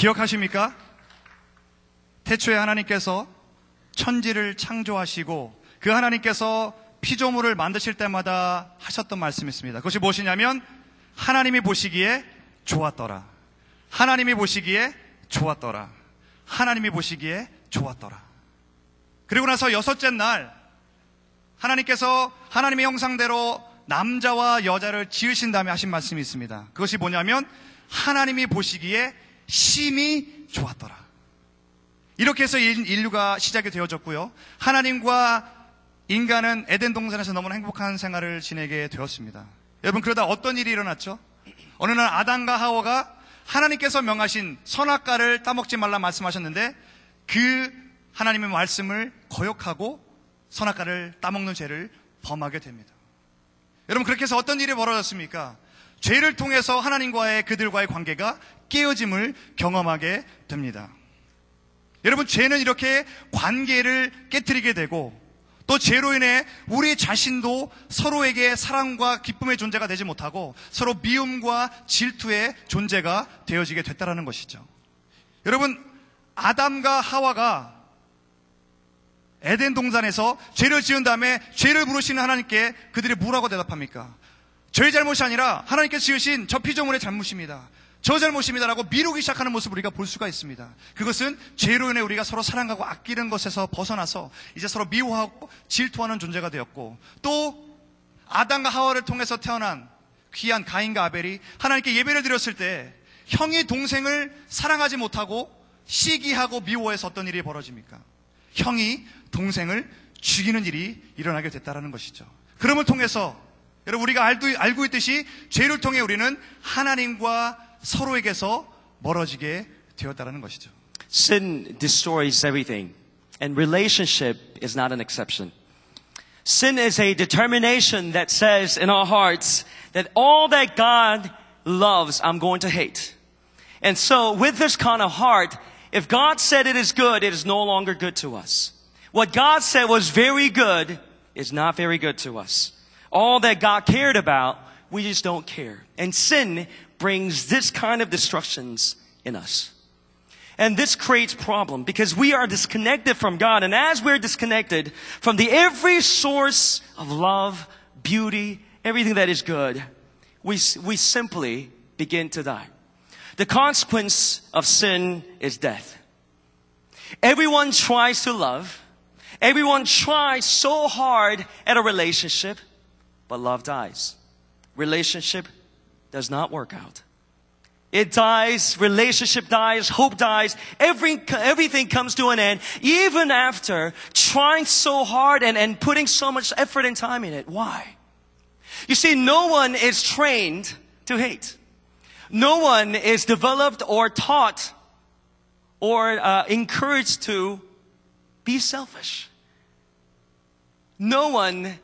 기억하십니까? 태초에 하나님께서 천지를 창조하시고 그 하나님께서 피조물을 만드실 때마다 하셨던 말씀이 있습니다. 그것이 무엇이냐면 하나님이 보시기에 좋았더라. 하나님이 보시기에 좋았더라. 하나님이 보시기에 좋았더라. 그리고 나서 여섯째 날 하나님께서 하나님의 형상대로 남자와 여자를 지으신 다음에 하신 말씀이 있습니다. 그것이 뭐냐면 하나님이 보시기에 심히 좋았더라. 이렇게 해서 인- 인류가 시작이 되어졌고요. 하나님과 인간은 에덴 동산에서 너무나 행복한 생활을 지내게 되었습니다. 여러분 그러다 어떤 일이 일어났죠? 어느 날 아담과 하와가 하나님께서 명하신 선악과를 따먹지 말라 말씀하셨는데 그 하나님의 말씀을 거역하고 선악과를 따먹는 죄를 범하게 됩니다. 여러분 그렇게 해서 어떤 일이 벌어졌습니까? 죄를 통해서 하나님과의 그들과의 관계가 깨어짐을 경험하게 됩니다. 여러분 죄는 이렇게 관계를 깨뜨리게 되고 또 죄로 인해 우리 자신도 서로에게 사랑과 기쁨의 존재가 되지 못하고 서로 미움과 질투의 존재가 되어지게 됐다라는 것이죠. 여러분 아담과 하와가 에덴 동산에서 죄를 지은 다음에 죄를 부르시는 하나님께 그들이 뭐라고 대답합니까? 저의 잘못이 아니라 하나님께서 지으신 저 피조물의 잘못입니다. 저 잘못입니다라고 미루기 시작하는 모습을 우리가 볼 수가 있습니다. 그것은 죄로 인해 우리가 서로 사랑하고 아끼는 것에서 벗어나서 이제 서로 미워하고 질투하는 존재가 되었고 또 아담과 하와를 통해서 태어난 귀한 가인과 아벨이 하나님께 예배를 드렸을 때 형이 동생을 사랑하지 못하고 시기하고 미워해서 어떤 일이 벌어집니까? 형이 동생을 죽이는 일이 일어나게 됐다라는 것이죠. 그럼을 통해서 여러분 우리가 알도, 알고 있듯이 죄를 통해 우리는 하나님과 서로에게서 멀어지게 되었다라는 것이죠. Sin destroys everything, and relationship is not an exception. Sin is a determination that says in our hearts that all that God loves, I'm going to hate. And so, with this kind of heart, if God said it is good, it is no longer good to us. What God said was very good is not very good to us. All that God cared about, we just don't care. And sin brings this kind of destructions in us. And this creates problem because we are disconnected from God. And as we're disconnected from the every source of love, beauty, everything that is good, we, we simply begin to die. The consequence of sin is death. Everyone tries to love. Everyone tries so hard at a relationship, but love dies. Relationship does not work out. It dies, relationship dies, hope dies, every, everything comes to an end, even after trying so hard and, and putting so much effort and time in it. Why? You see, no one is trained to hate. No one is developed or taught or uh, encouraged to be selfish. No one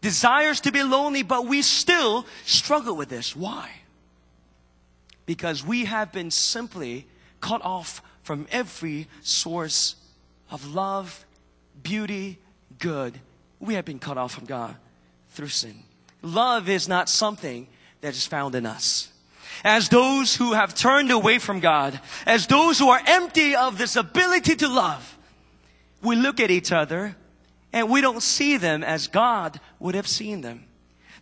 desires to be lonely, but we still struggle with this. Why? Because we have been simply cut off from every source of love, beauty, good. We have been cut off from God through sin. Love is not something that is found in us. As those who have turned away from God, as those who are empty of this ability to love, we look at each other and we don't see them as God would have seen them.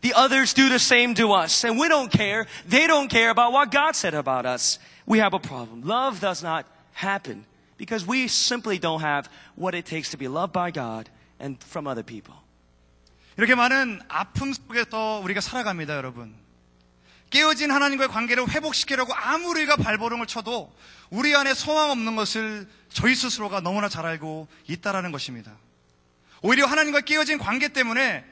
The others do the same to us and we don't care. They don't care about what God said about us. We have a problem. Love does not happen because we simply don't have what it takes to be loved by God and from other people. 이렇게 많은 아픔 속에서 우리가 살아갑니다, 여러분. 깨어진 하나님과의 관계를 회복시키려고 아무리 우리가 발버둥을 쳐도 우리 안에 소망 없는 것을 저희 스스로가 너무나 잘 알고 있다라는 것입니다. 오히려 하나님과 깨어진 관계 때문에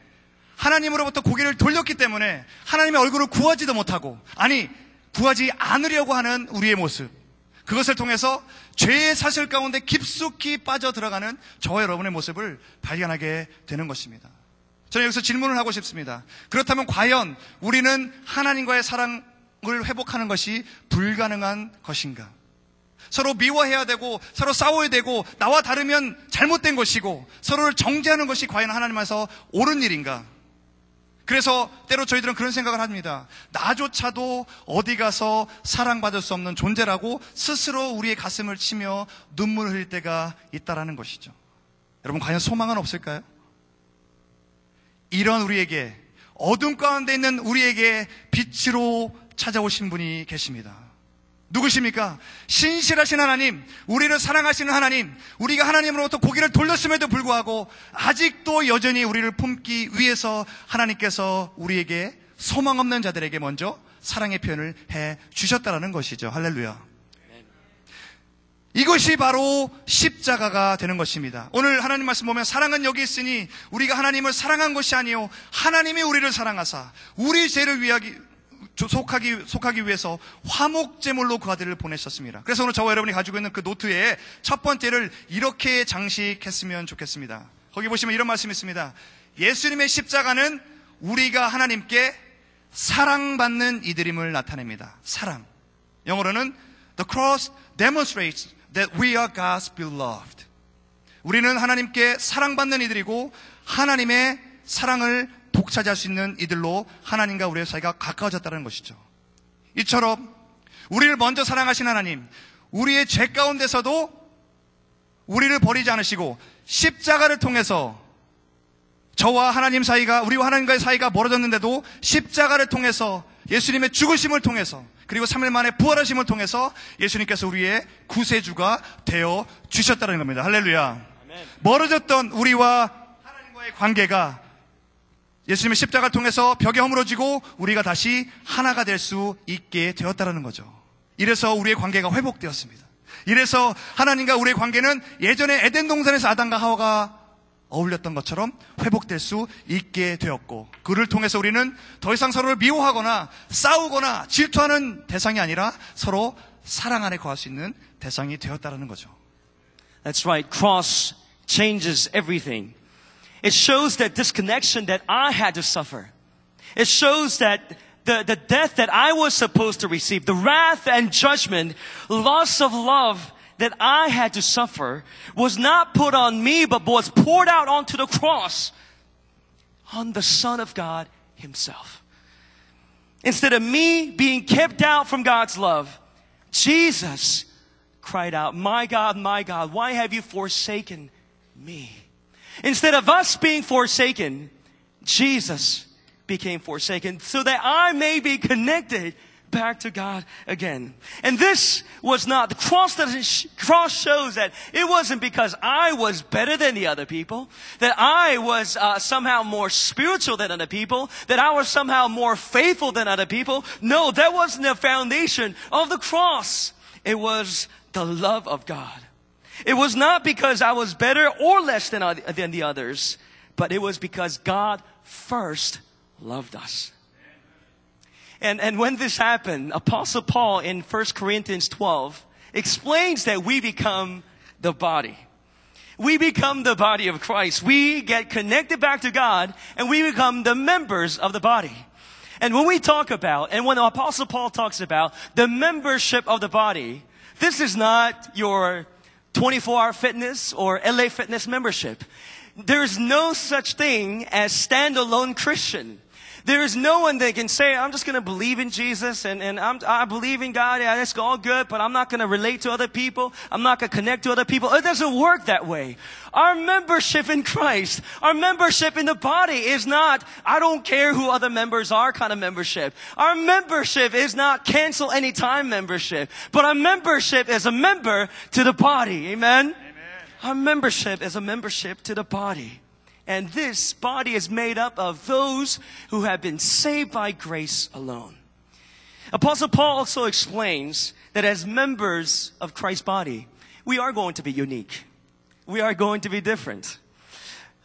하나님으로부터 고개를 돌렸기 때문에 하나님의 얼굴을 구하지도 못하고 아니 구하지 않으려고 하는 우리의 모습 그것을 통해서 죄의 사실 가운데 깊숙이 빠져 들어가는 저와 여러분의 모습을 발견하게 되는 것입니다. 저는 여기서 질문을 하고 싶습니다. 그렇다면 과연 우리는 하나님과의 사랑을 회복하는 것이 불가능한 것인가? 서로 미워해야 되고 서로 싸워야 되고 나와 다르면 잘못된 것이고 서로를 정죄하는 것이 과연 하나님께서 옳은 일인가? 그래서 때로 저희들은 그런 생각을 합니다. 나조차도 어디 가서 사랑받을 수 없는 존재라고 스스로 우리의 가슴을 치며 눈물을 흘릴 때가 있다라는 것이죠. 여러분 과연 소망은 없을까요? 이런 우리에게 어둠 가운데 있는 우리에게 빛으로 찾아오신 분이 계십니다. 누구십니까? 신실하신 하나님, 우리를 사랑하시는 하나님, 우리가 하나님으로부터 고기를 돌렸음에도 불구하고 아직도 여전히 우리를 품기 위해서 하나님께서 우리에게 소망 없는 자들에게 먼저 사랑의 표현을 해 주셨다라는 것이죠. 할렐루야. 이것이 바로 십자가가 되는 것입니다. 오늘 하나님 말씀 보면 사랑은 여기 있으니 우리가 하나님을 사랑한 것이 아니요 하나님이 우리를 사랑하사 우리 죄를 위하기 속하기, 속하기 위해서 화목제물로 그 아들을 보내셨습니다. 그래서 오늘 저와 여러분이 가지고 있는 그 노트에 첫 번째를 이렇게 장식했으면 좋겠습니다. 거기 보시면 이런 말씀이 있습니다. 예수님의 십자가는 우리가 하나님께 사랑받는 이들임을 나타냅니다. 사랑. 영어로는 The cross demonstrates that we are God's beloved. 우리는 하나님께 사랑받는 이들이고 하나님의 사랑을 독차지할 수 있는 이들로 하나님과 우리의 사이가 가까워졌다는 것이죠. 이처럼 우리를 먼저 사랑하신 하나님, 우리의 죄 가운데서도 우리를 버리지 않으시고 십자가를 통해서 저와 하나님 사이가 우리와 하나님과의 사이가 멀어졌는데도 십자가를 통해서 예수님의 죽으심을 통해서 그리고 3일 만에 부활하심을 통해서 예수님께서 우리의 구세주가 되어 주셨다는 겁니다. 할렐루야. 멀어졌던 우리와 하나님과의 관계가 예수님의 십자가를 통해서 벽에 허물어지고 우리가 다시 하나가 될 수 있게 되었다는 거죠. 이래서 우리의 관계가 회복되었습니다. 이래서 하나님과 우리의 관계는 예전에 에덴 동산에서 아담과 하와가 어울렸던 것처럼 회복될 수 있게 되었고 그를 통해서 우리는 더 이상 서로를 미워하거나 싸우거나 질투하는 대상이 아니라 서로 사랑 안에 거할 수 있는 대상이 되었다는 거죠. That's right. Cross changes everything. It shows that disconnection that I had to suffer. It shows that the, the death that I was supposed to receive, the wrath and judgment, loss of love that I had to suffer was not put on me, but was poured out onto the cross on the Son of God Himself. Instead of me being kept out from God's love, Jesus cried out, My God, my God, why have you forsaken me? Instead of us being forsaken, Jesus became forsaken so that I may be connected back to God again. And this was not, the cross doesn't, sh- cross shows that it wasn't because I was better than the other people, that I was uh, somehow more spiritual than other people, that I was somehow more faithful than other people. No, that wasn't the foundation of the cross. It was the love of God. It was not because I was better or less than, than the others, but it was because God first loved us. And, and when this happened, Apostle Paul in 1 Corinthians 12 explains that we become the body. We become the body of Christ. We get connected back to God and we become the members of the body. And when we talk about, and when Apostle Paul talks about the membership of the body, this is not your 24 hour fitness or LA fitness membership. There's no such thing as standalone Christian. There is no one that can say, I'm just going to believe in Jesus and, and I'm, I believe in God. Yeah, that's all good, but I'm not going to relate to other people. I'm not going to connect to other people. It doesn't work that way. Our membership in Christ, our membership in the body is not, I don't care who other members are kind of membership. Our membership is not cancel anytime membership, but our membership is a member to the body. Amen? Amen. Our membership is a membership to the body. And this body is made up of those who have been saved by grace alone. Apostle Paul also explains that as members of Christ's body, we are going to be unique. We are going to be different.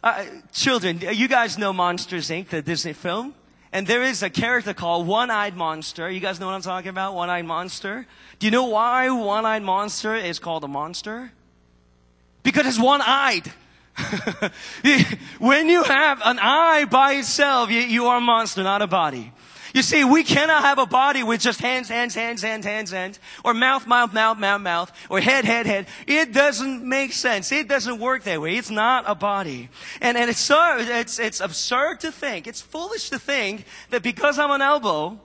Uh, children, you guys know Monsters Inc., the Disney film? And there is a character called One-Eyed Monster. You guys know what I'm talking about? One-Eyed Monster. Do you know why One-Eyed Monster is called a monster? Because it's one-eyed. (laughs) when you have an eye by itself, you, you are a monster, not a body. You see, we cannot have a body with just hands, hands, hands, hands, hands, hands, or mouth, mouth, mouth, mouth, mouth, or head, head, head. It doesn't make sense. It doesn't work that way. It's not a body. And, and it's so, it's, it's absurd to think, it's foolish to think that because I'm an elbow,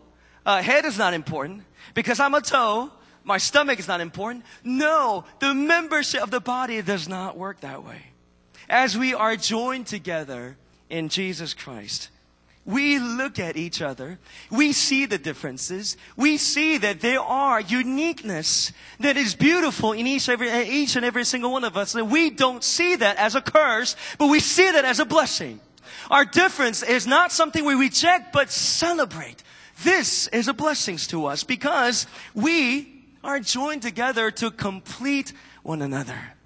uh, head is not important. Because I'm a toe, my stomach is not important. No, the membership of the body does not work that way as we are joined together in Jesus Christ, we look at each other. We see the differences. We see that there are uniqueness that is beautiful in each, every, each and every single one of us. And we don't see that as a curse, but we see that as a blessing. Our difference is not something we reject, but celebrate. This is a blessing to us because we are joined together to complete one another.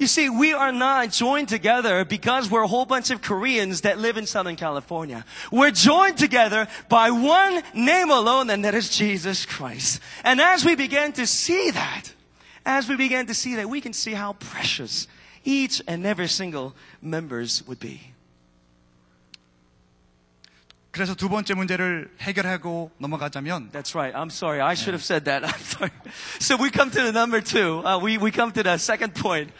You see, we are not joined together because we're a whole bunch of Koreans that live in Southern California. We're joined together by one name alone, and that is Jesus Christ. And as we begin to see that, as we begin to see that, we can see how precious each and every single members would be. 그래서 두 번째 문제를 해결하고 넘어가자면 That's right. I'm sorry. I should have said that. I'm (laughs) sorry. So we come to the number two. Uh, we, we come to the second point.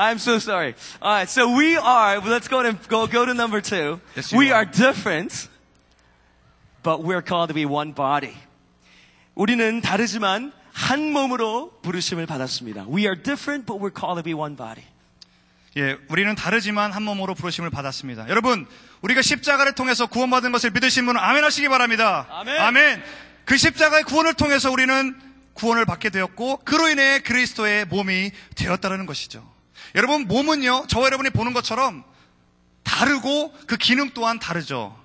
I'm so sorry. All right. So we are, let's go to, go, go to number two. Yes, we are. are different, but we're called to be one body. 우리는 다르지만 한 몸으로 부르심을 받았습니다. We are different, but we're called to be one body. 예, 우리는 다르지만 한 몸으로 부르심을 받았습니다. 여러분, 우리가 십자가를 통해서 구원받은 것을 믿으신 분은 아멘 하시기 바랍니다. 아멘. 그 십자가의 구원을 통해서 우리는 구원을 받게 되었고, 그로 인해 그리스도의 몸이 되었다는 것이죠. 여러분, 몸은요, 저와 여러분이 보는 것처럼 다르고 그 기능 또한 다르죠.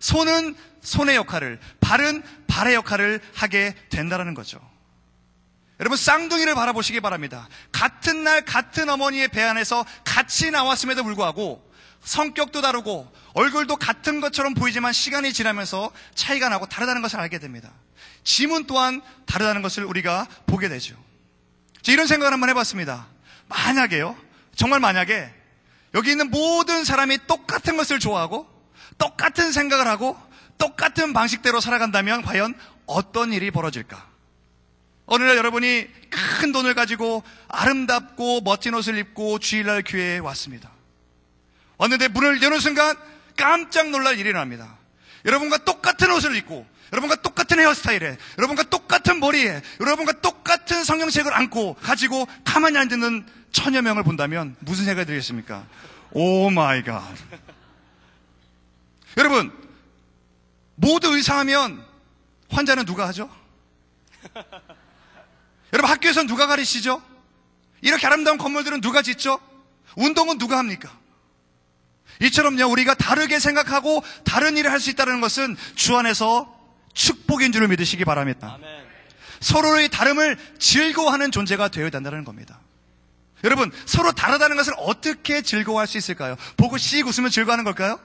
손은 손의 역할을, 발은 발의 역할을 하게 된다는 거죠. 여러분 쌍둥이를 바라보시기 바랍니다. 같은 날 같은 어머니의 배 안에서 같이 나왔음에도 불구하고 성격도 다르고 얼굴도 같은 것처럼 보이지만 시간이 지나면서 차이가 나고 다르다는 것을 알게 됩니다. 지문 또한 다르다는 것을 우리가 보게 되죠. 자, 이런 생각을 한번 해봤습니다. 만약에요, 정말 만약에 여기 있는 모든 사람이 똑같은 것을 좋아하고 똑같은 생각을 하고 똑같은 방식대로 살아간다면 과연 어떤 일이 벌어질까? 어느 날 여러분이 큰 돈을 가지고 아름답고 멋진 옷을 입고 주일날 교회에 왔습니다. 왔는데 문을 여는 순간 깜짝 놀랄 일이 납니다. 여러분과 똑같은 옷을 입고, 여러분과 똑같은 헤어스타일에, 여러분과 똑같은 머리에, 여러분과 똑같은 성경책을 안고 가지고 가만히 앉는 천여 명을 본다면 무슨 생각이 들겠습니까? Oh my God. 여러분, 모두 의사하면 환자는 누가 하죠? (laughs) 여러분 학교에서 누가 가르치죠? 이렇게 아름다운 건물들은 누가 짓죠? 운동은 누가 합니까? 이처럼요, 우리가 다르게 생각하고 다른 일을 할 수 있다는 것은 주 안에서 축복인 줄을 믿으시기 바랍니다. 서로의 다름을 즐거워하는 존재가 되어야 된다는 겁니다. 여러분, 서로 다르다는 것을 어떻게 즐거워할 수 있을까요? 보고 씩 웃으면 즐거워하는 걸까요?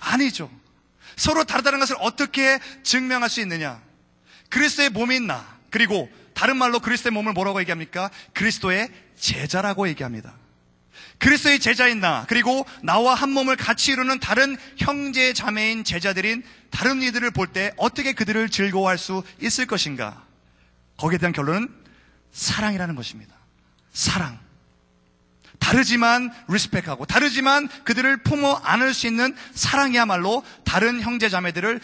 아니죠. 서로 다르다는 것을 어떻게 증명할 수 있느냐? 그리스도의 몸인 나, 그리고 다른 말로 그리스도의 몸을 뭐라고 얘기합니까? 그리스도의 제자라고 얘기합니다. 그리스도의 제자인 나, 그리고 나와 한 몸을 같이 이루는 다른 형제 자매인 제자들인 다른 이들을 볼 때 어떻게 그들을 즐거워할 수 있을 것인가? 거기에 대한 결론은 사랑이라는 것입니다. 사랑. 다르지만 리스펙하고 다르지만 그들을 품어 안을 수 있는 사랑이야말로 다른 형제 자매들을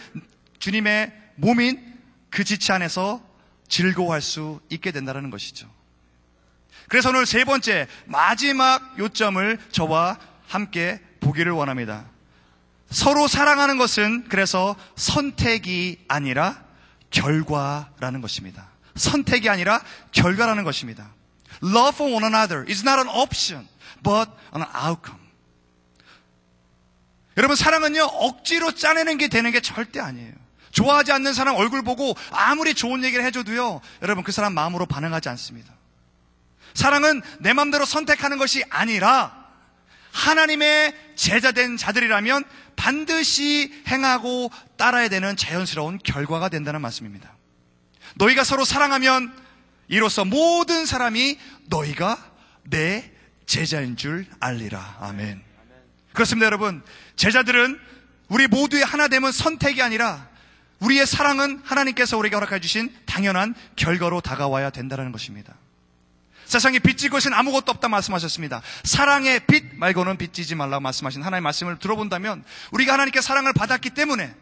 주님의 몸인 그 지체 안에서 즐거워할 수 있게 된다는 것이죠. 그래서 오늘 세 번째 마지막 요점을 저와 함께 보기를 원합니다. 서로 사랑하는 것은 그래서 선택이 아니라 결과라는 것입니다. 선택이 아니라 결과라는 것입니다. Love for one another is not an option, but an outcome. 여러분, 사랑은요, 억지로 짜내는 게 되는 게 절대 아니에요. 좋아하지 않는 사람 얼굴 보고 아무리 좋은 얘기를 해줘도요, 여러분, 그 사람 마음으로 반응하지 않습니다. 사랑은 내 마음대로 선택하는 것이 아니라 하나님의 제자된 자들이라면 반드시 행하고 따라야 되는 자연스러운 결과가 된다는 말씀입니다. 너희가 서로 사랑하면 이로써 모든 사람이 너희가 내 제자인 줄 알리라. 아멘. 그렇습니다, 여러분. 제자들은 우리 모두의 하나됨은 선택이 아니라 우리의 사랑은 하나님께서 우리에게 허락해 주신 당연한 결과로 다가와야 된다는 것입니다. 세상에 빚질 것은 아무것도 없다 말씀하셨습니다. 사랑의 빚 말고는 빚지지 말라고 말씀하신 하나님의 말씀을 들어본다면 우리가 하나님께 사랑을 받았기 때문에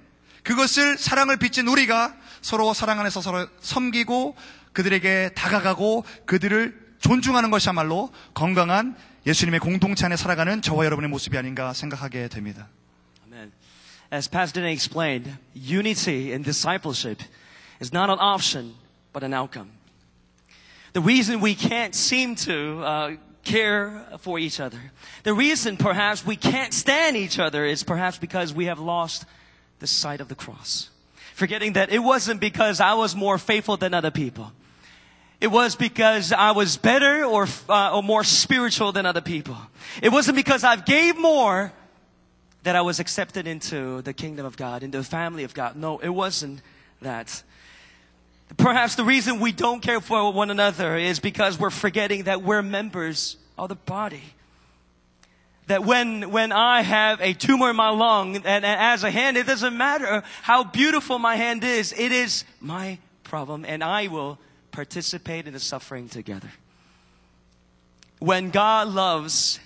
그것을 사랑을 빚진 우리가 서로 사랑 안에서 서로 섬기고 그들에게 다가가고 그들을 존중하는 것이야말로 건강한 예수님의 공동체 안에 살아가는 저와 여러분의 모습이 아닌가 생각하게 됩니다. Amen. As Pastor Dane explained, unity in discipleship is not an option, but an outcome. The reason we can't seem to uh, care for each other, the reason perhaps we can't stand each other is perhaps because we have lost the sight of the cross. Forgetting that it wasn't because I was more faithful than other people. It was because I was better or, uh, or more spiritual than other people. It wasn't because I gave more that I was accepted into the kingdom of God, into the family of God. No, it wasn't that. Perhaps the reason we don't care for one another is because we're forgetting that we're members of the body. That when, when I have a tumor in my lung and, and as a hand, it doesn't matter how beautiful my hand is. It is my problem and I will participate in the suffering together. When God loves,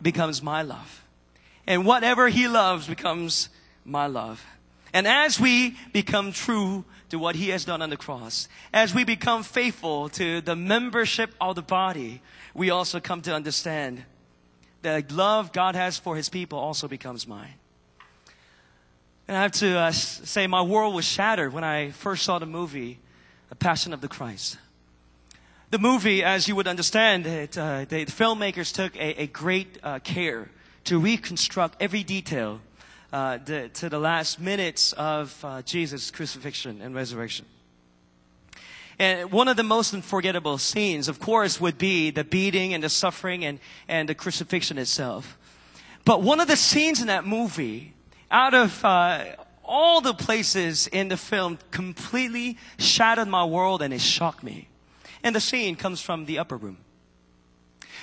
becomes my love. And whatever He loves becomes my love. And as we become true to what He has done on the cross, as we become faithful to the membership of the body, we also come to understand that love God has for His people also becomes mine. And I have to uh, say, my world was shattered when I first saw the movie, The Passion of the Christ. The movie, as you would understand, it, uh, the filmmakers took a, a great uh, care to reconstruct every detail uh, the, to the last minutes of uh, Jesus' crucifixion and resurrection. And one of the most unforgettable scenes, of course, would be the beating and the suffering and, and the crucifixion itself. But one of the scenes in that movie, out of uh, all the places in the film, completely shattered my world and it shocked me. And the scene comes from the upper room.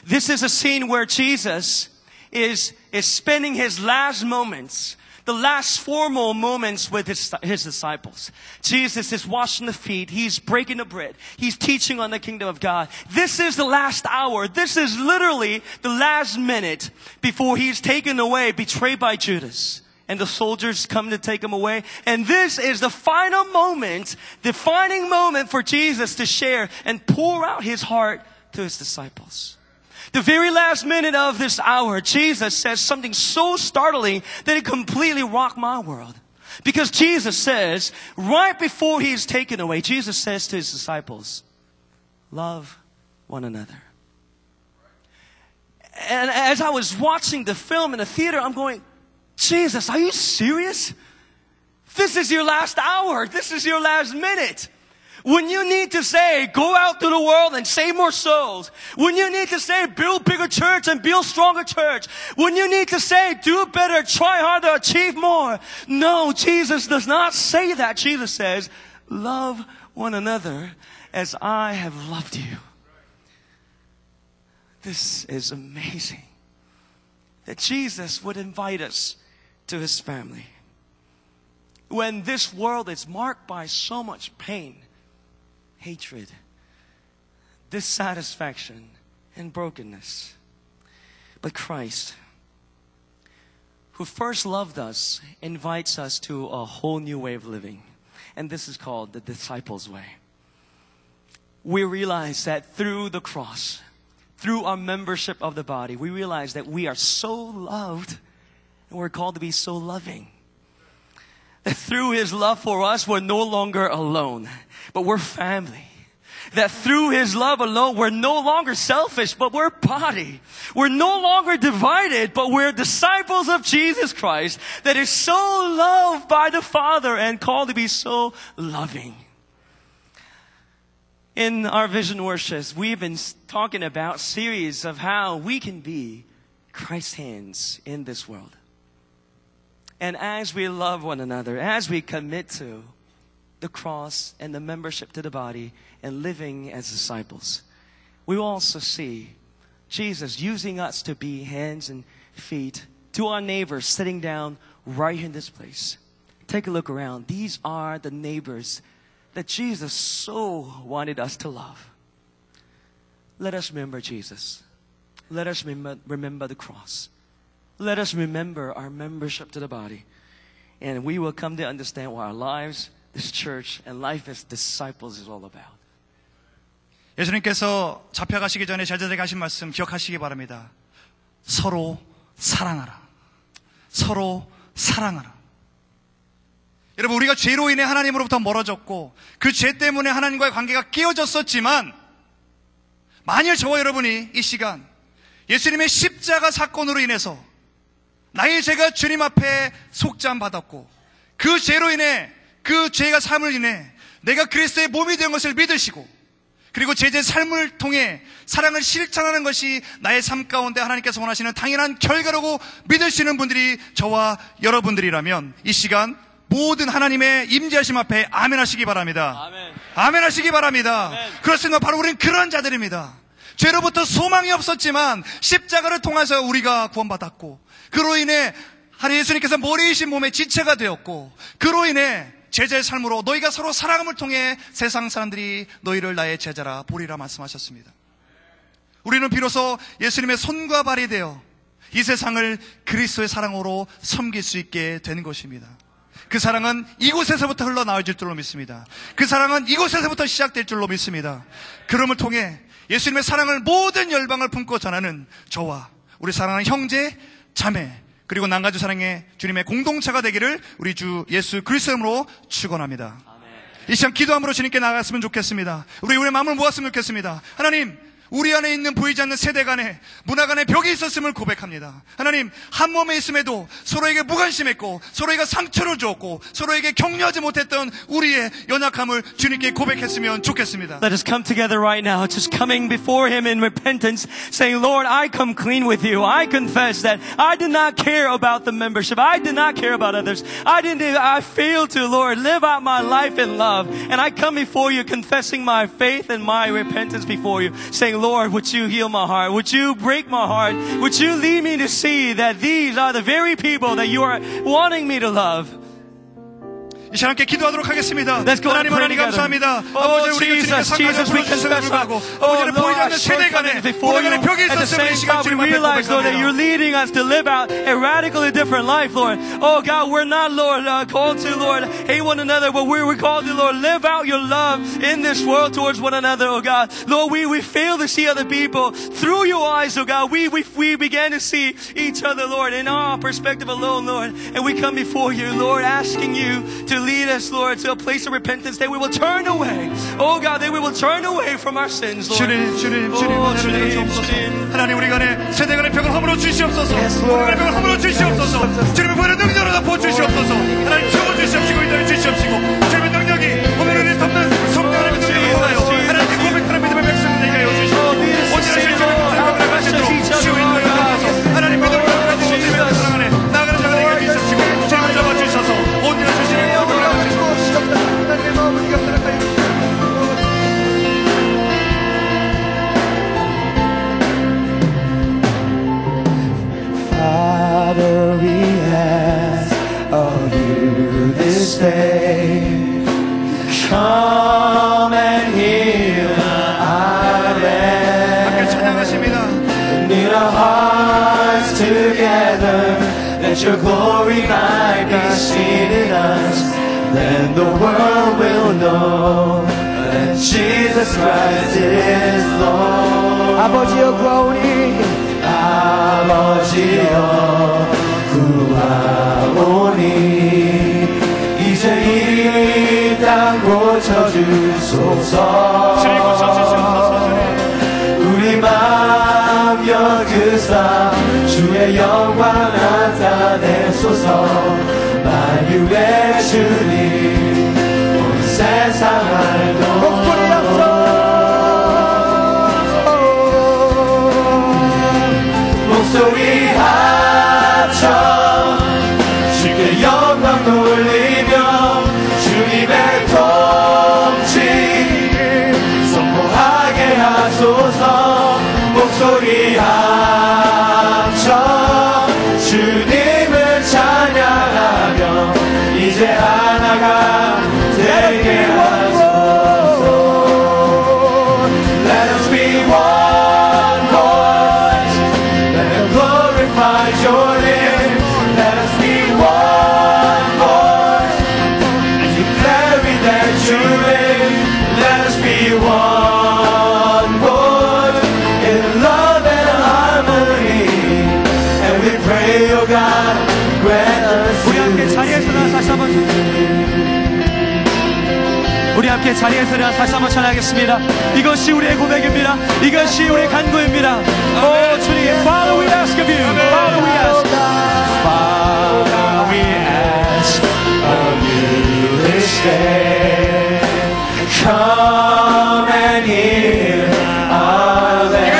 This is a scene where Jesus is, is spending his last moments, the last formal moments with his, his disciples. Jesus is washing the feet. He's breaking the bread. He's teaching on the kingdom of God. This is the last hour. This is literally the last minute before he's taken away, betrayed by Judas. And the soldiers come to take him away. And this is the final moment, defining moment for Jesus to share and pour out his heart to his disciples. The very last minute of this hour, Jesus says something so startling that it completely rocked my world. Because Jesus says, right before he is taken away, Jesus says to his disciples, love one another. And as I was watching the film in the theater, I'm going, Jesus, are you serious? This is your last hour. This is your last minute. When you need to say, go out to the world and save more souls. When you need to say, build bigger church and build stronger church. When you need to say, do better, try harder, achieve more. No, Jesus does not say that. Jesus says, love one another as I have loved you. This is amazing. That Jesus would invite us to his family. When this world is marked by so much pain, hatred, dissatisfaction, and brokenness. But Christ, who first loved us, invites us to a whole new way of living. And this is called the disciples' way. We realize that through the cross, through our membership of the body, we realize that we are so loved and we're called to be so loving. That through his love for us, we're no longer alone, but we're family. That through his love alone, we're no longer selfish, but we're body. We're no longer divided, but we're disciples of Jesus Christ that is so loved by the Father and called to be so loving. In our vision worships, we've been talking about series of how we can be Christ's hands in this world. And as we love one another, as we commit to the cross and the membership to the body and living as disciples, we also see Jesus using us to be hands and feet to our neighbors sitting down right in this place. Take a look around. These are the neighbors that Jesus so wanted us to love. Let us remember Jesus. Let us remember, remember the cross. Let us remember our membership to the body. And we will come to understand what our lives, this church, and life as disciples is all about. 예수님께서 잡혀가시기 전에 제자들에게 하신 말씀 기억하시기 바랍니다. 서로 사랑하라. 서로 사랑하라. 여러분, 우리가 죄로 인해 하나님으로부터 멀어졌고, 그 죄 때문에 하나님과의 관계가 깨어졌었지만, 만일 저와 여러분이 이 시간, 예수님의 십자가 사건으로 인해서, 나의 죄가 주님 앞에 속죄함 받았고, 그 죄로 인해, 그 죄가 삶을 인해, 내가 그리스도의 몸이 된 것을 믿으시고, 그리고 제제 삶을 통해 사랑을 실천하는 것이 나의 삶 가운데 하나님께서 원하시는 당연한 결과라고 믿으시는 분들이 저와 여러분들이라면 이 시간 모든 하나님의 임재하심 앞에 아멘 하시기 바랍니다. 아멘, 하시기 바랍니다. 그렇습니다. 바로 우리는 그런 자들입니다. 죄로부터 소망이 없었지만 십자가를 통해서 우리가 구원받았고 그로 인해 하나님 예수님께서 머리이신 몸의 지체가 되었고 그로 인해 제자의 삶으로 너희가 서로 사랑함을 통해 세상 사람들이 너희를 나의 제자라 보리라 말씀하셨습니다. 우리는 비로소 예수님의 손과 발이 되어 이 세상을 그리스도의 사랑으로 섬길 수 있게 된 것입니다. 그 사랑은 이곳에서부터 흘러나올 줄로 믿습니다. 그 사랑은 이곳에서부터 시작될 줄로 믿습니다. 그럼을 통해 예수님의 사랑을 모든 열방을 품고 전하는 저와 우리 사랑하는 형제, 자매, 그리고 난가주 사랑의 주님의 공동체가 되기를 우리 주 예수 그리스도로 축원합니다. 이 시간 기도함으로 주님께 나갔으면 좋겠습니다. 우리 우리 마음을 모았으면 좋겠습니다. 하나님, 우리 안에 있는 보이지 않는 세대 간에 문화 간에 벽이 있었음을 고백합니다. 하나님, 한 몸에 있음에도 서로에게 무관심했고, 서로에게 상처를 주었고, 서로에게 격려하지 못했던 우리의 연약함을 주님께 고백했으면 좋겠습니다. Let us come together right now, just coming before Him in repentance, saying, Lord, I come clean with you. I confess that I did not care about the membership. I did not care about others. I didn't, I failed to, Lord, live out my life in love. And I come before you confessing my faith and my repentance before you, saying, Lord, would you heal my heart? Would you break my heart? Would you lead me to see that these are the very people that you are wanting me to love? 이 시간 함께 기도하도록 하겠습니다. Let's go and 하나님 pray 하나님 together. 감사합니다. Oh, 아버지 우리가 Jesus, 주님께 Jesus, we confess our, 하고 oh, 아버지는 보이지 Lord, our 않는 세대 간에 shortcomings before 문화 you. 간에 벽이 At the 있었음을 이 same 시간 time, we 주님 앞에 realize, Lord, that you're 고백합니다. leading us to live out a radically different life, Lord. Oh, God, we're not, Lord, uh, called to, Lord, hate one another, but we're, we're called to, Lord, live out your love in this world towards one another, oh, God. Lord, we, we fail to see other people through your eyes, oh, God. We, we, we began to see each other, Lord, in our perspective alone, Lord. And we come before you, Lord, asking you to lead us, Lord, to a place of repentance that we will turn away. Oh, God, that we will turn away from our sins, Lord. 주님, 주님, 주님, Oh, 하나님 주님, 주옵소서. 주님. 하나님 우리 간에 세대 간의 벽을 허물어 주시옵소서. 우리 간의 벽을 허물어 주시옵소서. 주님의 보혈의 능력으로 덮어 주시옵소서. 하나님 채워 주시옵시고 인도해 주시옵시고 주님의 능력이 오늘 우리 덮는 성령 하나님의 능력을 보하여 하나님께 고백하는 믿음의 백성을 되게 하여 주시옵소서. 온전한 실천을 감사하는 가시도록 주여 인도해 Father, we ask of you this day. Come and heal our land. Knit our hearts together that your glory might be seen in us. Then the world will know that Jesus Christ is Lord. How about your glory? 아버지여 구하오니 이제 이 땅 고쳐주소서. 우리 마음 여그사 주의 영광 나타내소서. 만유의 주님 we 우리 함께 자리에서 다시 한번 찬양하겠습니다. 이것이 우리의 고백입니다. 이것이 우리의 간구입니다. 오 주님, Father we ask of you, Father we ask. Father, we ask of you this day. Come and heal our land.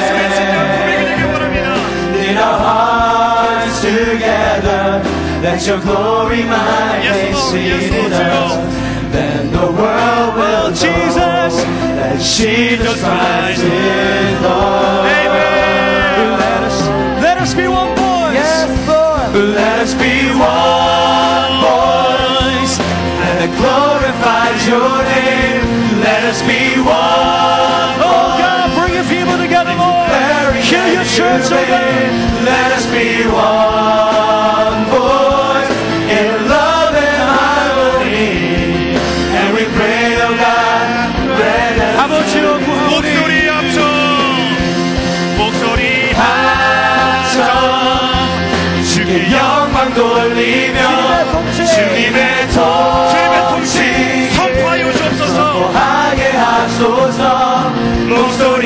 Knit our hearts together, that your glory might be seen in us. Then the world will oh, Jesus that Jesus Christ is Lord. Let us, let us be one voice. Yes, Lord. Let us be one voice that glorifies your name. Let us be one Oh God, bring your people together, Lord. Hear your church, oh God. Let us be one voice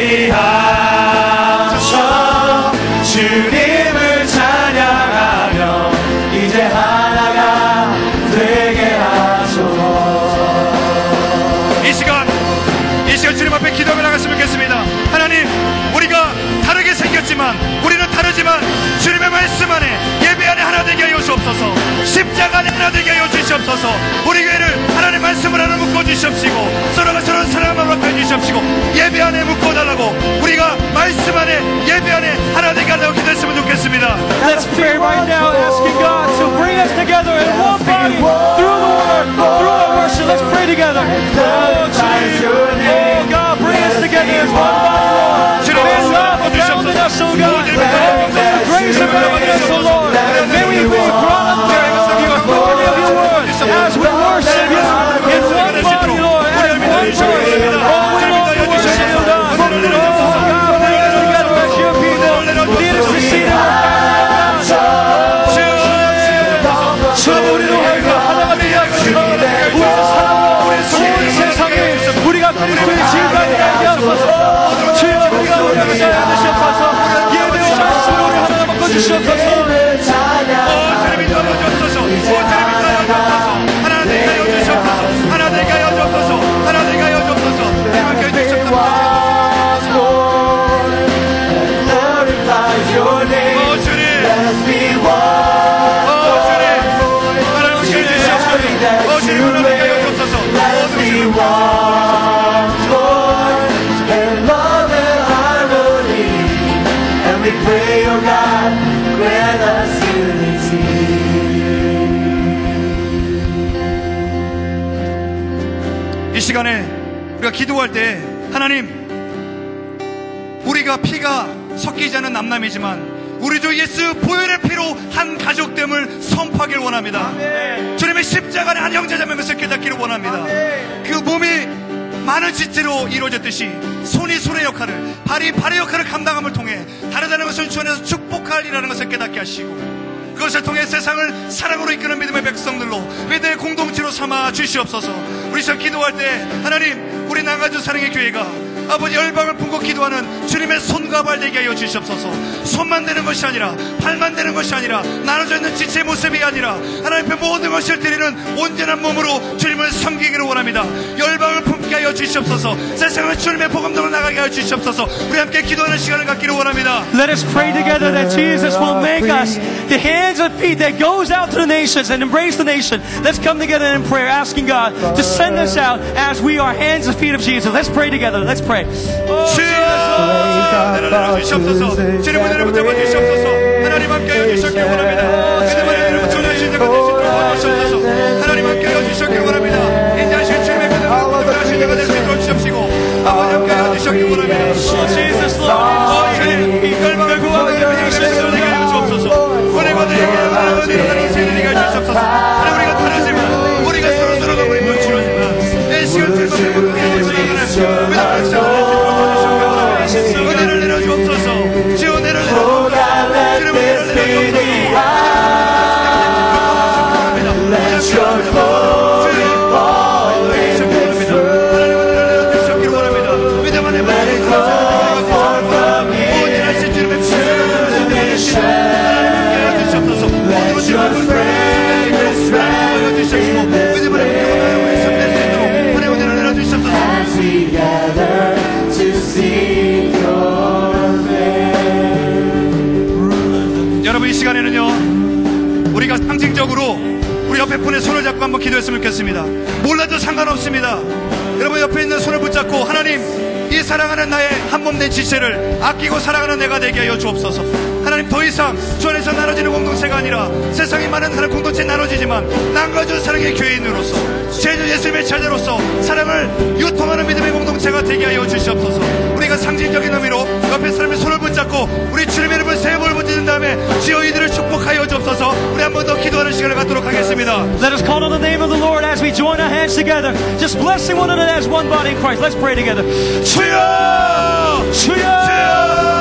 high. 하나 되게 하여 주시옵소서 우리 교회를 하나님 말씀을 하나 묶어 주시옵시고 서로가 서로 사랑을 합해 주시옵시고 예배 안에 묶어 달라고 우리가 말씀 안에 예배 안에 하나 되게 하려고 기도했으면 좋겠습니다 Let's pray right now, asking God to bring us together in one body through the word, through our worship. Let's pray together. Oh. Oh, God, bring us together as one body, Lord. May love abound in us, oh God. May the grace abound in us, oh Lord. May we be brought up there word as we worship. You in one body, Lord, as one 기도할 때 하나님 우리가 피가 섞이지 않은 남남이지만 우리 주 예수 보혈의 피로 한 가족됨을 선포하기를 원합니다. 주님의 십자가는 한 형제자매면서 깨닫기를 원합니다. 그 몸이 많은 지체로 이루어졌듯이 손이 손의 역할을 발이 발의 역할을 감당함을 통해 다르다는 것을 주 안에서 축복할 일이라는 것을 깨닫게 하시고 그것을 통해 세상을 사랑으로 이끄는 믿음의 백성들로 믿음의 공 삼아 주시옵소서. 우리 저 기도할 때 하나님 우리 나가주 사랑의 교회가 아버지 열방을 품고 기도하는 주님의 손과 발 되게 하여 주시옵소서 손만 되는 것이 아니라 발만 되는 것이 아니라 나눠져 있는 지체의 모습이 아니라 하나님 앞에 모든 것을 드리는 온전한 몸으로 주님을 섬기기를 원합니다 열방을 품게 하여 주시옵소서 세상을 주님의 복음으로 나가게 하여 주시옵소서 우리 함께 기도하는 시간을 갖기를 원합니다 Let us pray together that Jesus will make us the hands and feet that goes out to the nations and embrace the nation. Let's come together in prayer, asking God to send us out as we are hands and feet of Jesus. Let's pray together. Let's pray. Oh, 주여 내려 주시옵소서. 주님을 내려 붙잡아 주시옵소서. 하나님 함께 주시옵기를 원합니다. 믿음을 내려 붙여 주시옵소서 주시옵소서. 하나님 함께 주시옵기를 원합니다. 하신 주님의 될수 있도록 주시옵시고 아버지 함께 주시옵기를 원합니다. 오 주님 이 열방을 구하는 백성을 되게 하여 주옵소서. 은혜 받으리게 하나님 하여 주옵소서 한번 기도했으면 좋겠습니다. 몰라도 상관없습니다. 여러분 옆에 있는 손을 붙잡고 하나님 이 사랑하는 나의 한 몸 된 지체를 아끼고 사랑하는 내가 되게 하여 주옵소서 더 이상 주 안에서 나눠지는 공동체가 아니라 세상이 많은 다른 공동체 나눠지지만 남가주 사랑의 교인으로서 제주 예수님의 자녀로서 사랑을 유통하는 믿음의 공동체가 되게 하여 주시옵소서 우리가 상징적인 의미로 옆에 사람의 손을 붙잡고 우리 주님의 이름을 세 번을 붙이는 다음에 주여 이들을 축복하여 주옵소서 우리 한 번 더 기도하는 시간을 갖도록 하겠습니다 Let us call on the name of the Lord as we join our hands together, just blessing one another as one body in Christ. Let's pray together. 주여! 주여! 하나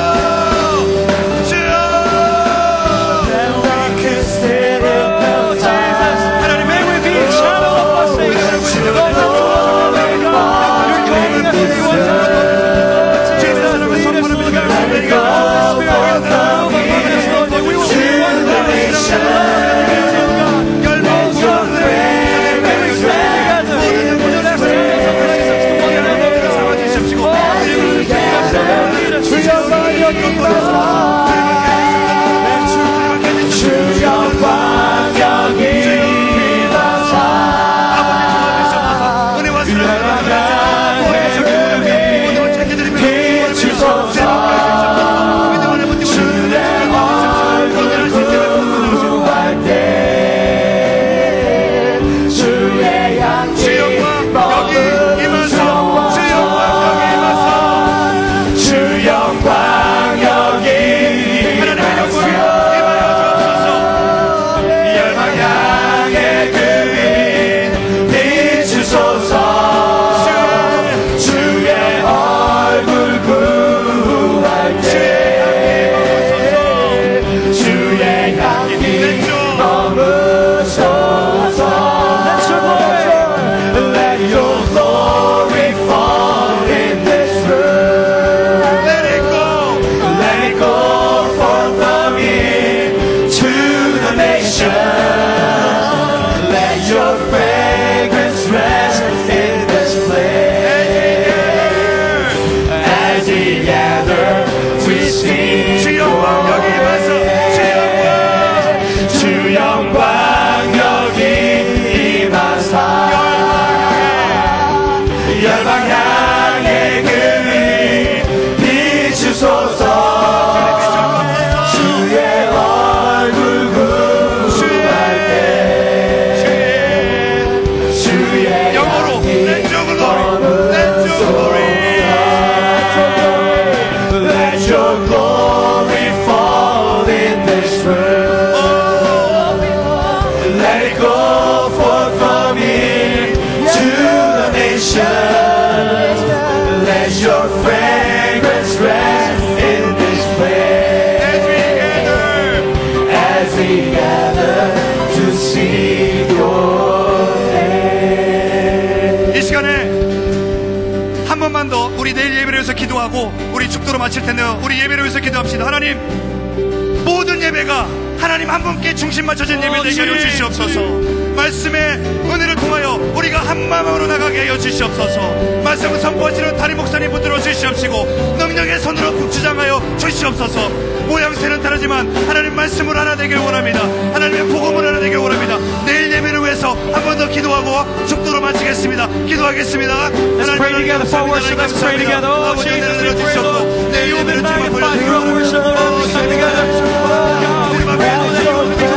마칠 텐데요. 우리 예배를 위해서 기도합시다. 하나님 모든 예배가 하나님 한 분께 중심 맞춰진 예배 되게 하여 주시옵소서. 말씀의 은혜를 통하여 우리가 한 마음으로 나가게 하여 주시옵소서. 말씀을 선포하시는 다리 목사님 붙들어 주시옵시고 능력의 손으로 주장하여 주시옵소서. 모양새는 다르지만 하나님 말씀을 하나 되길 원합니다. 하나님의 복음을 하나 되길 원합니다. 내일 예배를 위해서 한 번 더 기도하고 축도로 마치겠습니다. 기도하겠습니다. Our worship, Lord, as we come together. you've been married five years, we're still together. Now,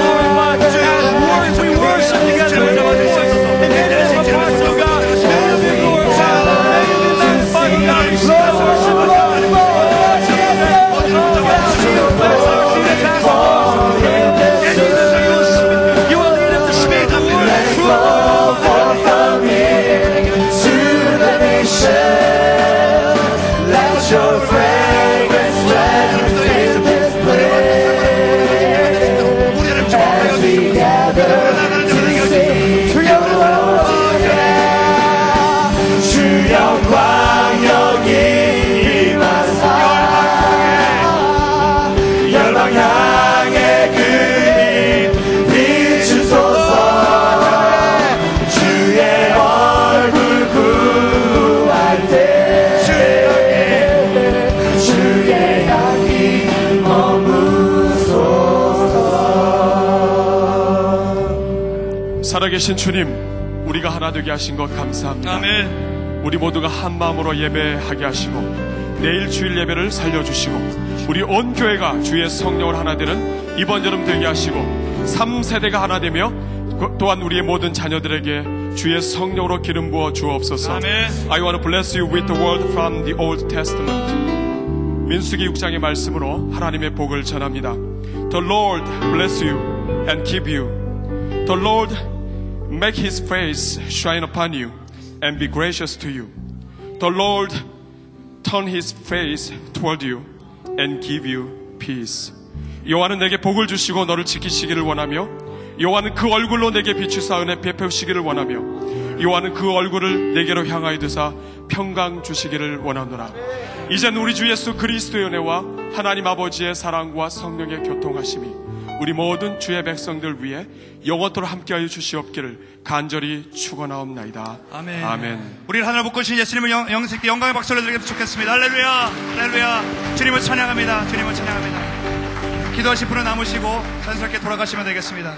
계신 주님, 우리가 하나 되게 하신 것 감사합니다. 우리 모두가 한 마음으로 예배하게 하시고 내일 주일 예배를 살려주시고 우리 온 교회가 주의 성령을 하나 되는 이번 여름 되게 하시고 3세대가 하나 되며 그- 또한 우리의 모든 자녀들에게 주의 성령으로 기름 부어 주옵소서. I want to bless you with the word from the Old Testament. 민수기 6장의 말씀으로 하나님의 복을 전합니다. The Lord bless you and keep you. The Lord make his face shine upon you and be gracious to you. The Lord turn his face toward you and give you peace. 여호와는 내게 복을 주시고 너를 지키시기를 원하며 여호와는 그 얼굴로 내게 비추사 은혜 베푸시기를 원하며 여호와는 그 얼굴을 내게로 향하여 드사 평강 주시기를 원하노라. 이젠 우리 주 예수 그리스도의 은혜와 하나님 아버지의 사랑과 성령의 교통하심이 우리 모든 주의 백성들 위해 영원토록 함께하여 주시옵기를 간절히 축원하옵나이다. 아멘. 아멘. 우리 하늘 복으신 예수님을 영, 영, 영광의 박수를 드리겠 좋겠습니다. 할렐루야, 할렐루야. 주님을 찬양합니다. 주님을 찬양합니다. 기도하실 분은 남으시고 자연스럽게 돌아가시면 되겠습니다.